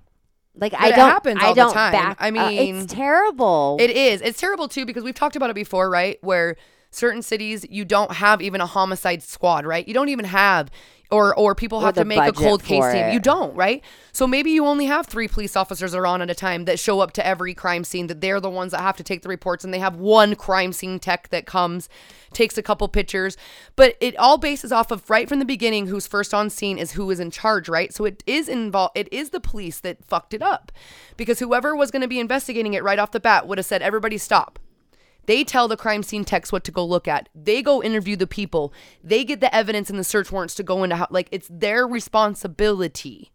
[SPEAKER 6] Like
[SPEAKER 4] But
[SPEAKER 6] I don't.
[SPEAKER 4] happens
[SPEAKER 6] I
[SPEAKER 4] all the
[SPEAKER 6] don't
[SPEAKER 4] time.
[SPEAKER 6] back.
[SPEAKER 4] I
[SPEAKER 6] uh,
[SPEAKER 4] mean,
[SPEAKER 6] it's terrible.
[SPEAKER 4] It is. It's terrible too because we've talked about it before, right? Where certain cities you don't have even a homicide squad, right? You don't even have or or people
[SPEAKER 6] Or
[SPEAKER 4] have to make a cold case team.
[SPEAKER 6] it.
[SPEAKER 4] You don't, right? So maybe you only have 3 police officers on at a time that show up to every crime scene that they're the ones that have to take the reports and they have one crime scene tech that comes takes a couple pictures but it all bases off of right from the beginning who's first on scene is who is in charge right so it is involved it is the police that fucked it up because whoever was going to be investigating it right off the bat would have said everybody stop they tell the crime scene techs what to go look at. They go interview the people. They get the evidence and the search warrants to go into how, like, it's their responsibility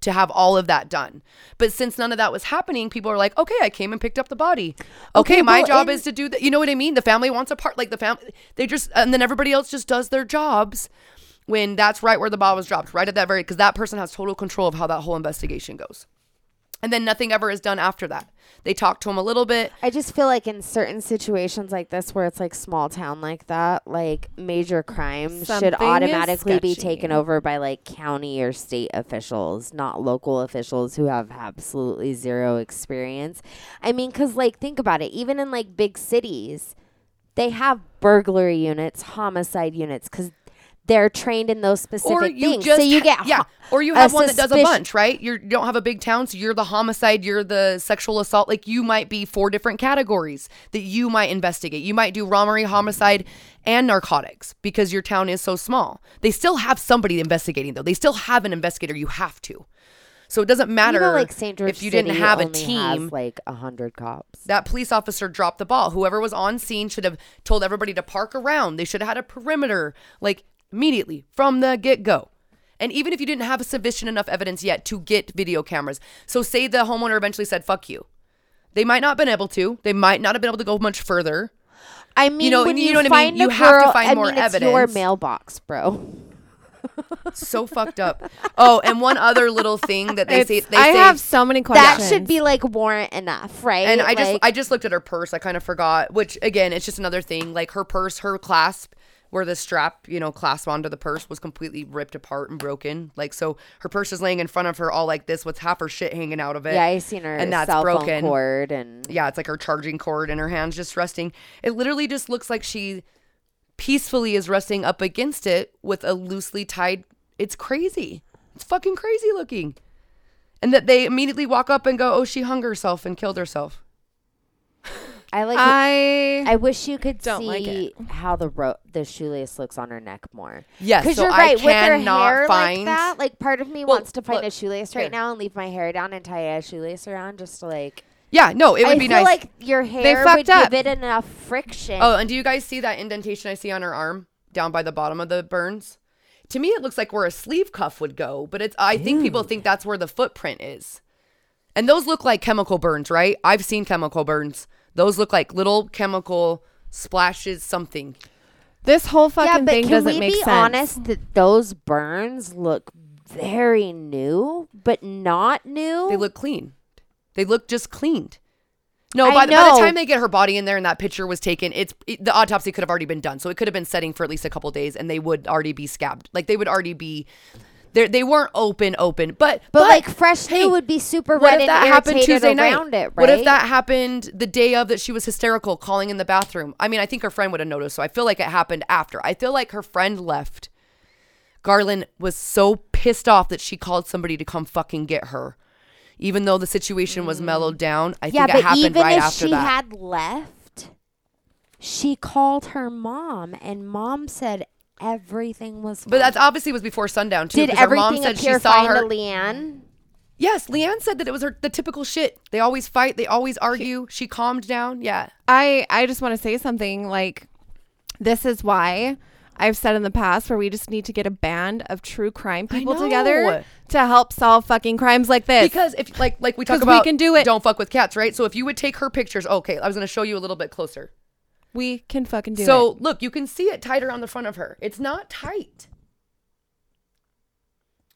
[SPEAKER 4] to have all of that done. But since none of that was happening, people are like, okay, I came and picked up the body. Okay,
[SPEAKER 6] Okay,
[SPEAKER 4] my
[SPEAKER 6] well,
[SPEAKER 4] job
[SPEAKER 6] and-
[SPEAKER 4] is to do that. You know what I mean? The family wants a part, like, the family, they just, and then everybody else just does their jobs when that's right where the ball was dropped, right at that very, because that person has total control of how that whole investigation goes. And then nothing ever is done after that. They talk to him a little bit.
[SPEAKER 6] I just feel like in certain situations like this, where it's like small town like that, like major crimes
[SPEAKER 5] Something
[SPEAKER 6] should automatically be taken over by like county or state officials, not local officials who have absolutely zero experience. I mean, because like think about it, even in like big cities, they have burglary units, homicide units, because they're trained in those specific things.
[SPEAKER 4] just
[SPEAKER 6] so you get
[SPEAKER 4] yeah, or you have one that does a bunch, right? You're, you don't have a big town, so you're the homicide, you're the sexual assault. Like you might be four different categories that you might investigate. You might do robbery, homicide, and narcotics because your town is so small. They still have somebody investigating though. They still have an investigator. You have to. So it doesn't matter
[SPEAKER 6] You know, like
[SPEAKER 4] if you
[SPEAKER 6] City
[SPEAKER 4] didn't have a team.
[SPEAKER 6] like a hundred cops.
[SPEAKER 4] that police officer dropped the ball. Whoever was on scene should have told everybody to park around. They should have had a perimeter, like immediately from the get go. And even if you didn't have sufficient enough evidence yet to get video cameras, so say the homeowner eventually said, fuck you. They might not have been able to. They might not have been able to go much further.
[SPEAKER 6] I mean,
[SPEAKER 4] know-
[SPEAKER 6] when
[SPEAKER 4] you
[SPEAKER 6] you,
[SPEAKER 4] know what I mean? You
[SPEAKER 6] a
[SPEAKER 4] have to find
[SPEAKER 6] I
[SPEAKER 4] more
[SPEAKER 6] mean, it's your mailbox, bro.
[SPEAKER 4] So fucked up. Oh, and one other little thing that they say, they
[SPEAKER 5] I
[SPEAKER 4] say,
[SPEAKER 5] have so many questions.
[SPEAKER 6] That should be like warrant enough, right?
[SPEAKER 4] and I just I just looked at her purse. I kind of forgot, which again, it's just another thing. Like her purse, her clasp, where the strap, you know, clasp onto the purse was completely ripped apart and broken. Like so, her purse is laying in front of her, all like this, with half her shit hanging out of it.
[SPEAKER 6] yeah, I seen her
[SPEAKER 4] and that's broken.
[SPEAKER 6] cord and
[SPEAKER 4] Yeah, it's like her charging cord and her hands just resting. It literally just looks like she peacefully is resting up against it with a loosely tied. It's crazy. It's fucking crazy looking. And that they immediately walk up and go, "Oh, she hung herself and killed herself."
[SPEAKER 6] I like.
[SPEAKER 5] I
[SPEAKER 6] I wish you could
[SPEAKER 5] don't like
[SPEAKER 6] see how the ro- the shoelace looks on her neck more.
[SPEAKER 4] Yes,
[SPEAKER 6] because
[SPEAKER 4] so
[SPEAKER 6] you're
[SPEAKER 4] I
[SPEAKER 6] right. With her
[SPEAKER 4] cannot
[SPEAKER 6] hair
[SPEAKER 4] find-
[SPEAKER 6] like that, like part of me
[SPEAKER 4] Well,
[SPEAKER 6] wants to find
[SPEAKER 4] look,
[SPEAKER 6] a shoelace
[SPEAKER 4] here.
[SPEAKER 6] right now and leave my hair down and tie a shoelace around just to like.
[SPEAKER 4] Yeah, no, it would
[SPEAKER 6] I
[SPEAKER 4] be
[SPEAKER 6] feel
[SPEAKER 4] nice.
[SPEAKER 6] like your hair
[SPEAKER 5] fucked
[SPEAKER 6] would
[SPEAKER 5] up.
[SPEAKER 6] give it enough friction.
[SPEAKER 4] oh, and do you guys see that indentation I see on her arm down by the bottom of the burns? To me, it looks like where a sleeve cuff would go, but it's. I think people think that's where the footprint is, and those look like chemical burns, right? I've seen chemical burns. Those look like little chemical splashes, something.
[SPEAKER 5] this whole fucking
[SPEAKER 6] yeah, but
[SPEAKER 5] thing
[SPEAKER 6] can
[SPEAKER 5] doesn't
[SPEAKER 6] we
[SPEAKER 5] make
[SPEAKER 6] be
[SPEAKER 5] sense.
[SPEAKER 6] honest that those burns look very new, but not new.
[SPEAKER 4] They look clean. They look just cleaned. No,
[SPEAKER 6] I
[SPEAKER 4] by, the- by the time they get her body in there and that picture was taken, it's it, the autopsy could have already been done. So it could have been setting for at least a couple days, and they would already be scabbed. Like they would already be. They they weren't open, open, but
[SPEAKER 6] but, like fresh
[SPEAKER 4] hey,
[SPEAKER 6] would be super
[SPEAKER 4] what
[SPEAKER 6] red
[SPEAKER 4] if that happened Tuesday night?
[SPEAKER 6] it, right?
[SPEAKER 4] What if that happened the day of that she was hysterical, calling in the bathroom? I mean, I think her friend would have noticed, so I feel like it happened after. I feel like her friend left. Garland was so pissed off that she called somebody to come fucking get her. Even though the situation was mellowed down, I
[SPEAKER 6] Mm. yeah,
[SPEAKER 4] think it
[SPEAKER 6] but
[SPEAKER 4] happened
[SPEAKER 6] even
[SPEAKER 4] right
[SPEAKER 6] if
[SPEAKER 4] after
[SPEAKER 6] she
[SPEAKER 4] that.
[SPEAKER 6] had left, she called her mom, and mom said everything was.
[SPEAKER 4] but
[SPEAKER 6] fine.
[SPEAKER 4] that's obviously was before sundown too.
[SPEAKER 6] did
[SPEAKER 4] 'cause her mom
[SPEAKER 6] everything
[SPEAKER 4] said
[SPEAKER 6] appear
[SPEAKER 4] she saw
[SPEAKER 6] fine
[SPEAKER 4] her.
[SPEAKER 6] to Leanne?
[SPEAKER 4] Yes, Leanne said that it was her the typical shit. They always fight. They always argue. She calmed down. Yeah.
[SPEAKER 5] I I just want to say something like this is why I've said in the past where we just need to get a band of true crime people together to help solve fucking crimes like this.
[SPEAKER 4] Because if like like we talk
[SPEAKER 5] about we can do it.
[SPEAKER 4] Don't fuck with cats, right? So if you would take her pictures, okay, I was gonna show you a little bit closer.
[SPEAKER 5] We can fucking do
[SPEAKER 4] so
[SPEAKER 5] it.
[SPEAKER 4] So look, you can see it tighter on the front of her. It's not tight.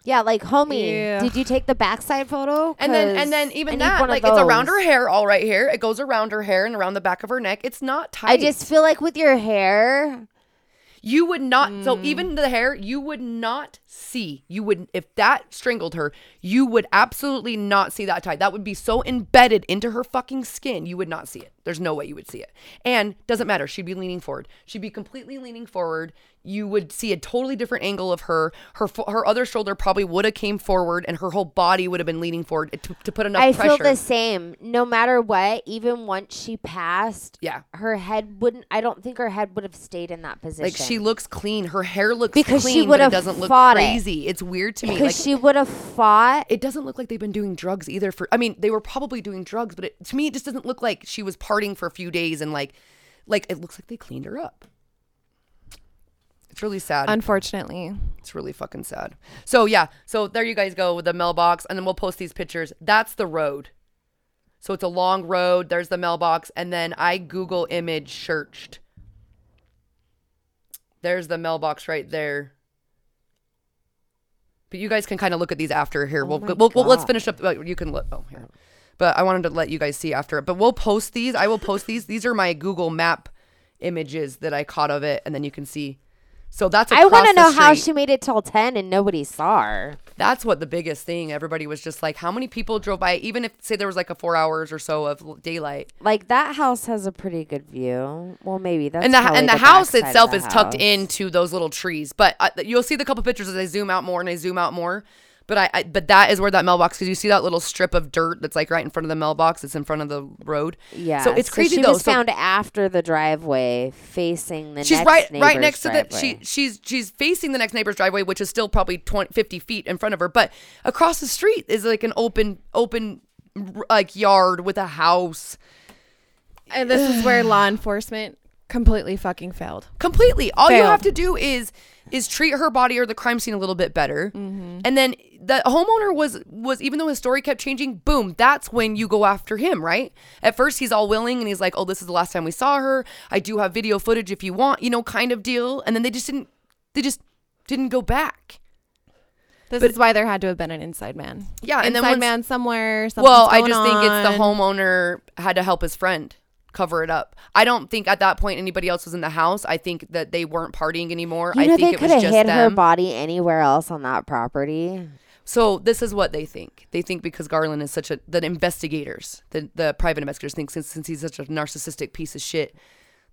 [SPEAKER 6] Yeah, like homie,
[SPEAKER 5] Yeah.
[SPEAKER 6] did you take the backside photo?
[SPEAKER 4] And then and then even
[SPEAKER 6] need
[SPEAKER 4] that, like it's around her hair, all right here. It goes around her hair and around the back of her neck. It's not tight.
[SPEAKER 6] I just feel like with your hair,
[SPEAKER 4] You would not. So
[SPEAKER 6] Mm.
[SPEAKER 4] even the hair, you would not see. You would if that strangled her. You would absolutely not see that tie. That would be so embedded into her fucking skin. You would not see it. There's no way you would see it. And doesn't matter. She'd be leaning forward. She'd be completely leaning forward. You would see a totally different angle of her. Her her other shoulder probably would have came forward, and her whole body would have been leaning forward to, to put enough
[SPEAKER 6] I
[SPEAKER 4] pressure.
[SPEAKER 6] feel the same. No matter what, even once she passed,
[SPEAKER 4] Yeah.
[SPEAKER 6] her head wouldn't. I don't think her head would have stayed in that position.
[SPEAKER 4] Like she looks clean. Her hair looks
[SPEAKER 6] Because she
[SPEAKER 4] clean,
[SPEAKER 6] would
[SPEAKER 4] but it
[SPEAKER 6] have
[SPEAKER 4] doesn't look
[SPEAKER 6] fought it.
[SPEAKER 4] It's weird to me.
[SPEAKER 6] because
[SPEAKER 4] Like
[SPEAKER 6] she would have fought.
[SPEAKER 4] it doesn't look like they've been doing drugs either for i mean they were probably doing drugs but it, to me it just doesn't look like she was partying for a few days and like like it looks like they cleaned her up it's really sad
[SPEAKER 5] Unfortunately.
[SPEAKER 4] it's really fucking sad so yeah so there you guys go with the mailbox and then we'll post these pictures that's the road so it's a long road there's the mailbox and then i google image searched there's the mailbox right there but you guys can kind of look at these after here. Oh we'll,
[SPEAKER 6] my
[SPEAKER 4] we'll, we'll let's finish up. well, You can look. Oh, here. But I wanted to let you guys see after it. But we'll post these. I will post these. These are my Google Map images that I caught of it, and then you can see. So that's
[SPEAKER 6] I
[SPEAKER 4] want to
[SPEAKER 6] know how she made it till ten and nobody saw her.
[SPEAKER 4] That's what the biggest thing. Everybody was just like, how many people drove by? Even if say there was like a four hours or so of daylight,
[SPEAKER 6] Like that house has a pretty good view. Well, maybe that's
[SPEAKER 4] and the and the,
[SPEAKER 6] the
[SPEAKER 4] house itself
[SPEAKER 6] the
[SPEAKER 4] is tucked into those little trees. But uh, you'll see the couple pictures as I zoom out more and I zoom out more. But I, I but that is where that mailbox because you see that little strip of dirt that's like right in front of the mailbox. It's in front of the road.
[SPEAKER 6] Yeah.
[SPEAKER 4] So it's crazy
[SPEAKER 6] she
[SPEAKER 4] though.
[SPEAKER 6] was
[SPEAKER 4] So
[SPEAKER 6] found after the driveway, facing the.
[SPEAKER 4] she's
[SPEAKER 6] next
[SPEAKER 4] right right
[SPEAKER 6] neighbor's
[SPEAKER 4] next to the she she's she's facing the next neighbor's driveway, which is still probably 20, 50 feet in front of her. But across the street is like an open open like yard with a house.
[SPEAKER 5] And this is where law enforcement completely fucking failed.
[SPEAKER 4] completely all you have to do is is treat her body or the crime scene a little bit better
[SPEAKER 5] Mm-hmm.
[SPEAKER 4] and then the homeowner was was even though his story kept changing boom that's when you go after him right at first he's all willing and he's like oh this is the last time we saw her i do have video footage if you want you know kind of deal and then they just didn't they just didn't go back
[SPEAKER 5] This is why there had to have been an inside man.
[SPEAKER 4] Yeah, and then once-
[SPEAKER 5] man somewhere.
[SPEAKER 4] well i just
[SPEAKER 5] going
[SPEAKER 4] think it's the homeowner had to help his friend cover it up i don't think at that point anybody else was in the house i think that they weren't partying anymore
[SPEAKER 6] You
[SPEAKER 4] i think
[SPEAKER 6] they
[SPEAKER 4] it
[SPEAKER 6] could
[SPEAKER 4] was
[SPEAKER 6] have
[SPEAKER 4] just
[SPEAKER 6] hid her
[SPEAKER 4] them
[SPEAKER 6] body anywhere else on that property.
[SPEAKER 4] So this is what they think. They think because Garland is such a the investigators, the the private investigators think since since he's such a narcissistic piece of shit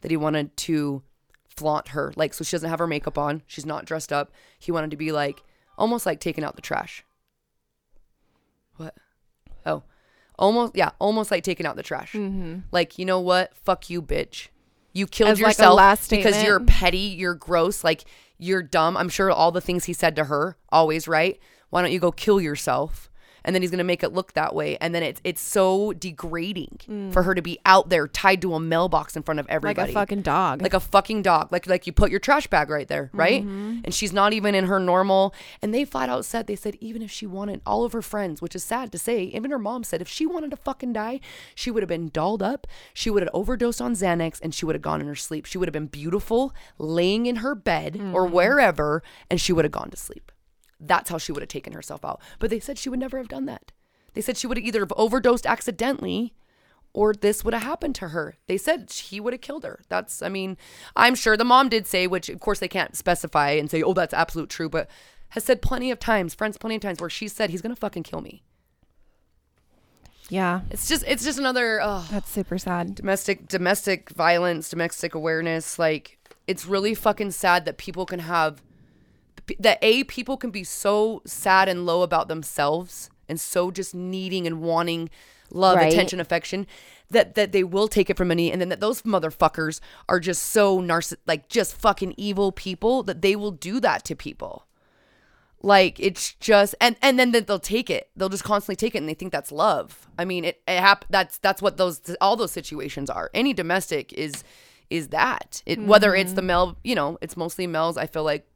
[SPEAKER 4] that he wanted to flaunt her. Like so she doesn't have her makeup on, she's not dressed up. He wanted to be like almost like taking out the trash. What? Almost yeah, almost like taking out the trash. Mm-hmm. Like, you know what? Fuck you, bitch. You killed
[SPEAKER 5] As, like,
[SPEAKER 4] yourself
[SPEAKER 5] last
[SPEAKER 4] because you're petty, you're gross, like you're dumb. I'm sure all the things he said to her, always right. Why don't you go kill yourself? And then he's gonna make it look that way, and then it's it's so degrading mm. for her to be out there tied to a mailbox in front of everybody like
[SPEAKER 5] a fucking dog.
[SPEAKER 4] like a fucking dog. Like like you put your trash bag right there, right? Mm-hmm. And she's not even in her normal. And they flat out said they said even if she wanted all of her friends, which is sad to say, even her mom said if she wanted to fucking die, she would have been dolled up. She would have overdosed on Xanax and she would have gone in her sleep. She would have been beautiful, laying in her bed or mm. wherever, and she would have gone to sleep. That's how she would have taken herself out. But they said she would never have done that. They said she would have either have overdosed accidentally or this would have happened to her. They said he would have killed her. That's, I mean, I'm sure the mom did say, which of course they can't specify and say, oh, that's absolute true, but has said plenty of times, friends, plenty of times where she said he's gonna fucking kill me.
[SPEAKER 5] Yeah.
[SPEAKER 4] It's just, it's just another oh,
[SPEAKER 5] That's super sad.
[SPEAKER 4] domestic, domestic violence, domestic awareness. Like, it's really fucking sad that people can have, that a people can be so sad and low about themselves and so just needing and wanting love,
[SPEAKER 6] Right.
[SPEAKER 4] attention, affection that that they will take it from any, and then that those motherfuckers are just so narciss, like just fucking evil people that they will do that to people. Like it's just and and then that they'll take it. They'll just constantly take it and they think that's love. I mean, it, it hap- that's that's what those all those situations are. Any domestic is is that. It whether it's the mm. male, you know, it's mostly males I feel like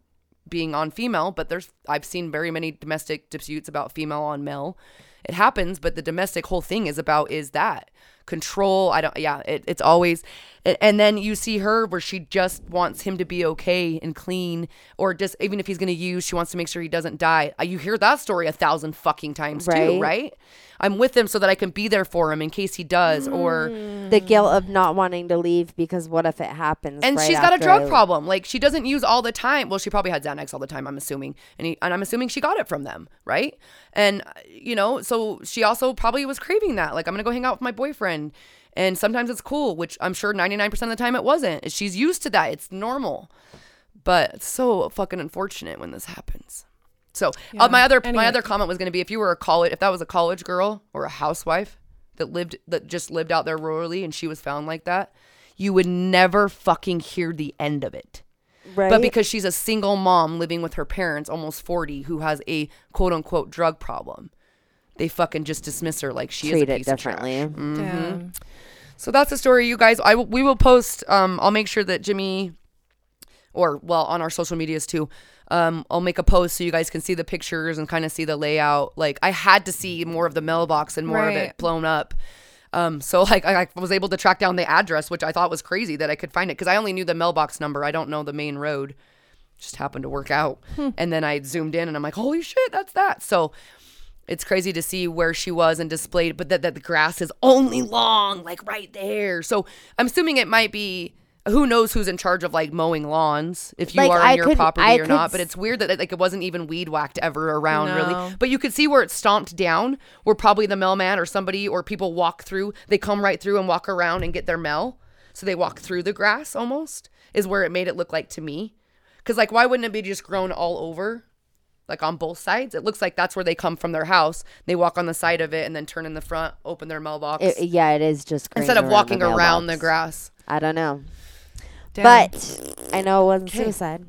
[SPEAKER 4] being on female, but there's I've seen very many domestic disputes about female on male. It happens, but the domestic whole thing is about is that control. I don't. Yeah, it, it's always. And, then you see her where she just wants him to be okay and clean, or just even if he's gonna use, she wants to make sure he doesn't die. Uh, You hear that story a thousand fucking times too,
[SPEAKER 6] Right.
[SPEAKER 4] I'm with him so that I can be there for him in case he does, or
[SPEAKER 6] The guilt of not wanting to leave because what if it happens?
[SPEAKER 4] and
[SPEAKER 6] right
[SPEAKER 4] she's got a drug
[SPEAKER 6] I-
[SPEAKER 4] problem. Like she doesn't use all the time. Well, she probably had Xanax all the time. I'm assuming, and he, and I'm assuming she got it from them, right? And uh, you know, so she also probably was craving that. Like I'm gonna go hang out with my boyfriend, and sometimes it's cool, which I'm sure 99% of the time it wasn't. She's used to that. It's normal, but it's so fucking unfortunate when this happens. So uh, my other my other comment was gonna be if you were a college if that was a college girl or a housewife that lived that just lived out there rurally and she was found like that, you would never fucking hear the end of it.
[SPEAKER 6] Right.
[SPEAKER 4] But because she's a single mom living with her parents, almost 40, who has a quote unquote drug problem, they fucking just dismiss her like she
[SPEAKER 6] treat
[SPEAKER 4] is a
[SPEAKER 6] it
[SPEAKER 4] piece of trash.
[SPEAKER 6] differently.
[SPEAKER 5] Damn.
[SPEAKER 4] So that's the story, you guys. I we will post. Um, I'll make sure that Jimmy, or well, on our social medias too. Um, I'll make a post so you guys can see the pictures and kind of see the layout. Like I had to see more of the mailbox and more of it blown up. Um, so like I, I was able to track down the address, which I thought was crazy that I could find it because I only knew the mailbox number. I don't know the main road. Just happened to work out. And then I zoomed in and I'm like, holy shit, that's that. So it's crazy to see where she was and displayed, but that, that the grass is only long, like right there. So I'm assuming it might be who knows who's in charge of like mowing lawns if you
[SPEAKER 6] Like,
[SPEAKER 4] are on
[SPEAKER 6] I
[SPEAKER 4] your
[SPEAKER 6] could-
[SPEAKER 4] property
[SPEAKER 6] I
[SPEAKER 4] or not. But it's weird that like it wasn't even weed whacked ever around
[SPEAKER 5] No.
[SPEAKER 4] really. But you could see where it's stomped down, where probably the mailman or somebody or people walk through. They come right through and walk around and get their mail. So they walk through the grass almost is where it made it look like to me. Cause like why wouldn't it be just grown all over? like on both sides. It looks like that's where they come from their house. They walk on the side of it and then turn in the front, open their mailbox
[SPEAKER 6] It- yeah, it is just
[SPEAKER 4] instead of walking around the grass.
[SPEAKER 6] I don't know,
[SPEAKER 5] Damn.
[SPEAKER 6] but I know it wasn't suicide.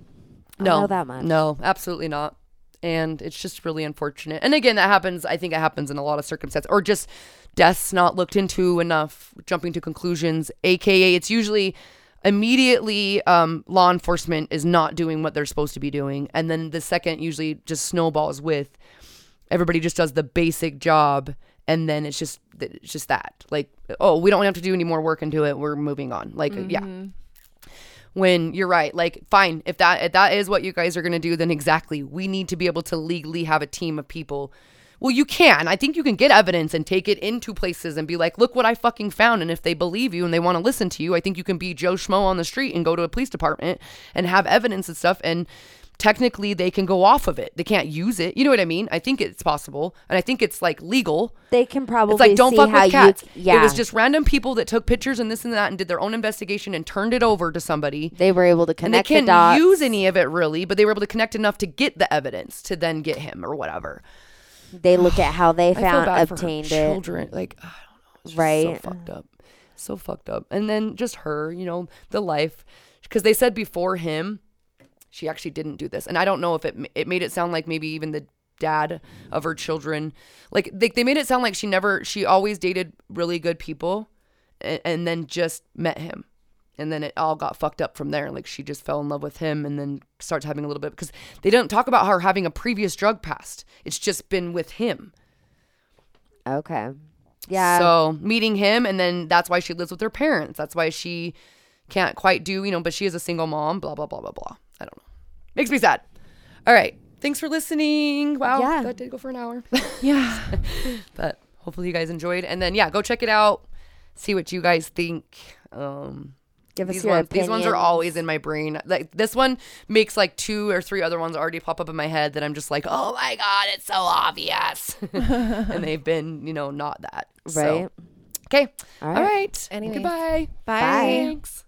[SPEAKER 6] I
[SPEAKER 4] No,
[SPEAKER 6] know that much.
[SPEAKER 4] No, absolutely not. And it's just really unfortunate. And again, that happens. I think it happens in a lot of circumstances, or just deaths not looked into enough, jumping to conclusions. AKA, it's usually immediately um, law enforcement is not doing what they're supposed to be doing, and then the second usually just snowballs with everybody just does the basic job and then it's just it's just that like oh we don't have to do any more work into it we're moving on like yeah when you're right like fine if that if that is what you guys are going to do then exactly we need to be able to legally have a team of people. Well you can i think you can get evidence and take it into places and be like look what i fucking found and if they believe you and they want to listen to you i think you can be joe schmo on the street and go to a police department and have evidence and stuff and technically they can go off of it they can't use it you know what i mean i think it's possible and i think it's like legal
[SPEAKER 6] They can probably
[SPEAKER 4] it's like don't
[SPEAKER 6] see
[SPEAKER 4] fuck with cats.
[SPEAKER 6] you. Yeah,
[SPEAKER 4] It was just random people that took pictures and this and that and did their own investigation and turned it over to somebody.
[SPEAKER 6] they were able to connect.
[SPEAKER 4] And they
[SPEAKER 6] the
[SPEAKER 4] can't
[SPEAKER 6] dots.
[SPEAKER 4] use any of it really, but they were able to connect enough to get the evidence to then get him or whatever.
[SPEAKER 6] They look at how they found
[SPEAKER 4] bad for her
[SPEAKER 6] obtained it.
[SPEAKER 4] children. Like I don't know, it's just
[SPEAKER 6] Right.
[SPEAKER 4] So fucked up, so fucked up. And then just her, you know, the life, because they said before him, she actually didn't do this, and I don't know if it it made it sound like maybe even the dad of her children, like they they made it sound like she never, she always dated really good people, and, and then just met him. And then it all got fucked up from there. Like she just fell in love with him and then starts having a little bit because they don't talk about her having a previous drug past. It's just been with him.
[SPEAKER 6] Okay. Yeah.
[SPEAKER 4] So meeting him, and then that's why she lives with her parents. That's why she can't quite do, you know, but she is a single mom, blah, blah, blah, blah, blah. I don't know. Makes me sad. All right. thanks for listening. Wow,
[SPEAKER 6] Yeah.
[SPEAKER 4] that did go for an hour.
[SPEAKER 5] Yeah.
[SPEAKER 4] but hopefully you guys enjoyed. And then yeah, go check it out. See what you guys think. Um,
[SPEAKER 6] Give us
[SPEAKER 4] these
[SPEAKER 6] your
[SPEAKER 4] ones, these ones are always in my brain. Like this one makes like two or three other ones already pop up in my head that I'm just like, oh my god, it's so obvious. and they've been, you know, not that. So-
[SPEAKER 6] right.
[SPEAKER 4] okay.
[SPEAKER 6] All
[SPEAKER 4] All
[SPEAKER 6] right.
[SPEAKER 4] right.
[SPEAKER 5] Anyways.
[SPEAKER 4] Goodbye.
[SPEAKER 5] Bye.
[SPEAKER 6] Bye.
[SPEAKER 4] Thanks.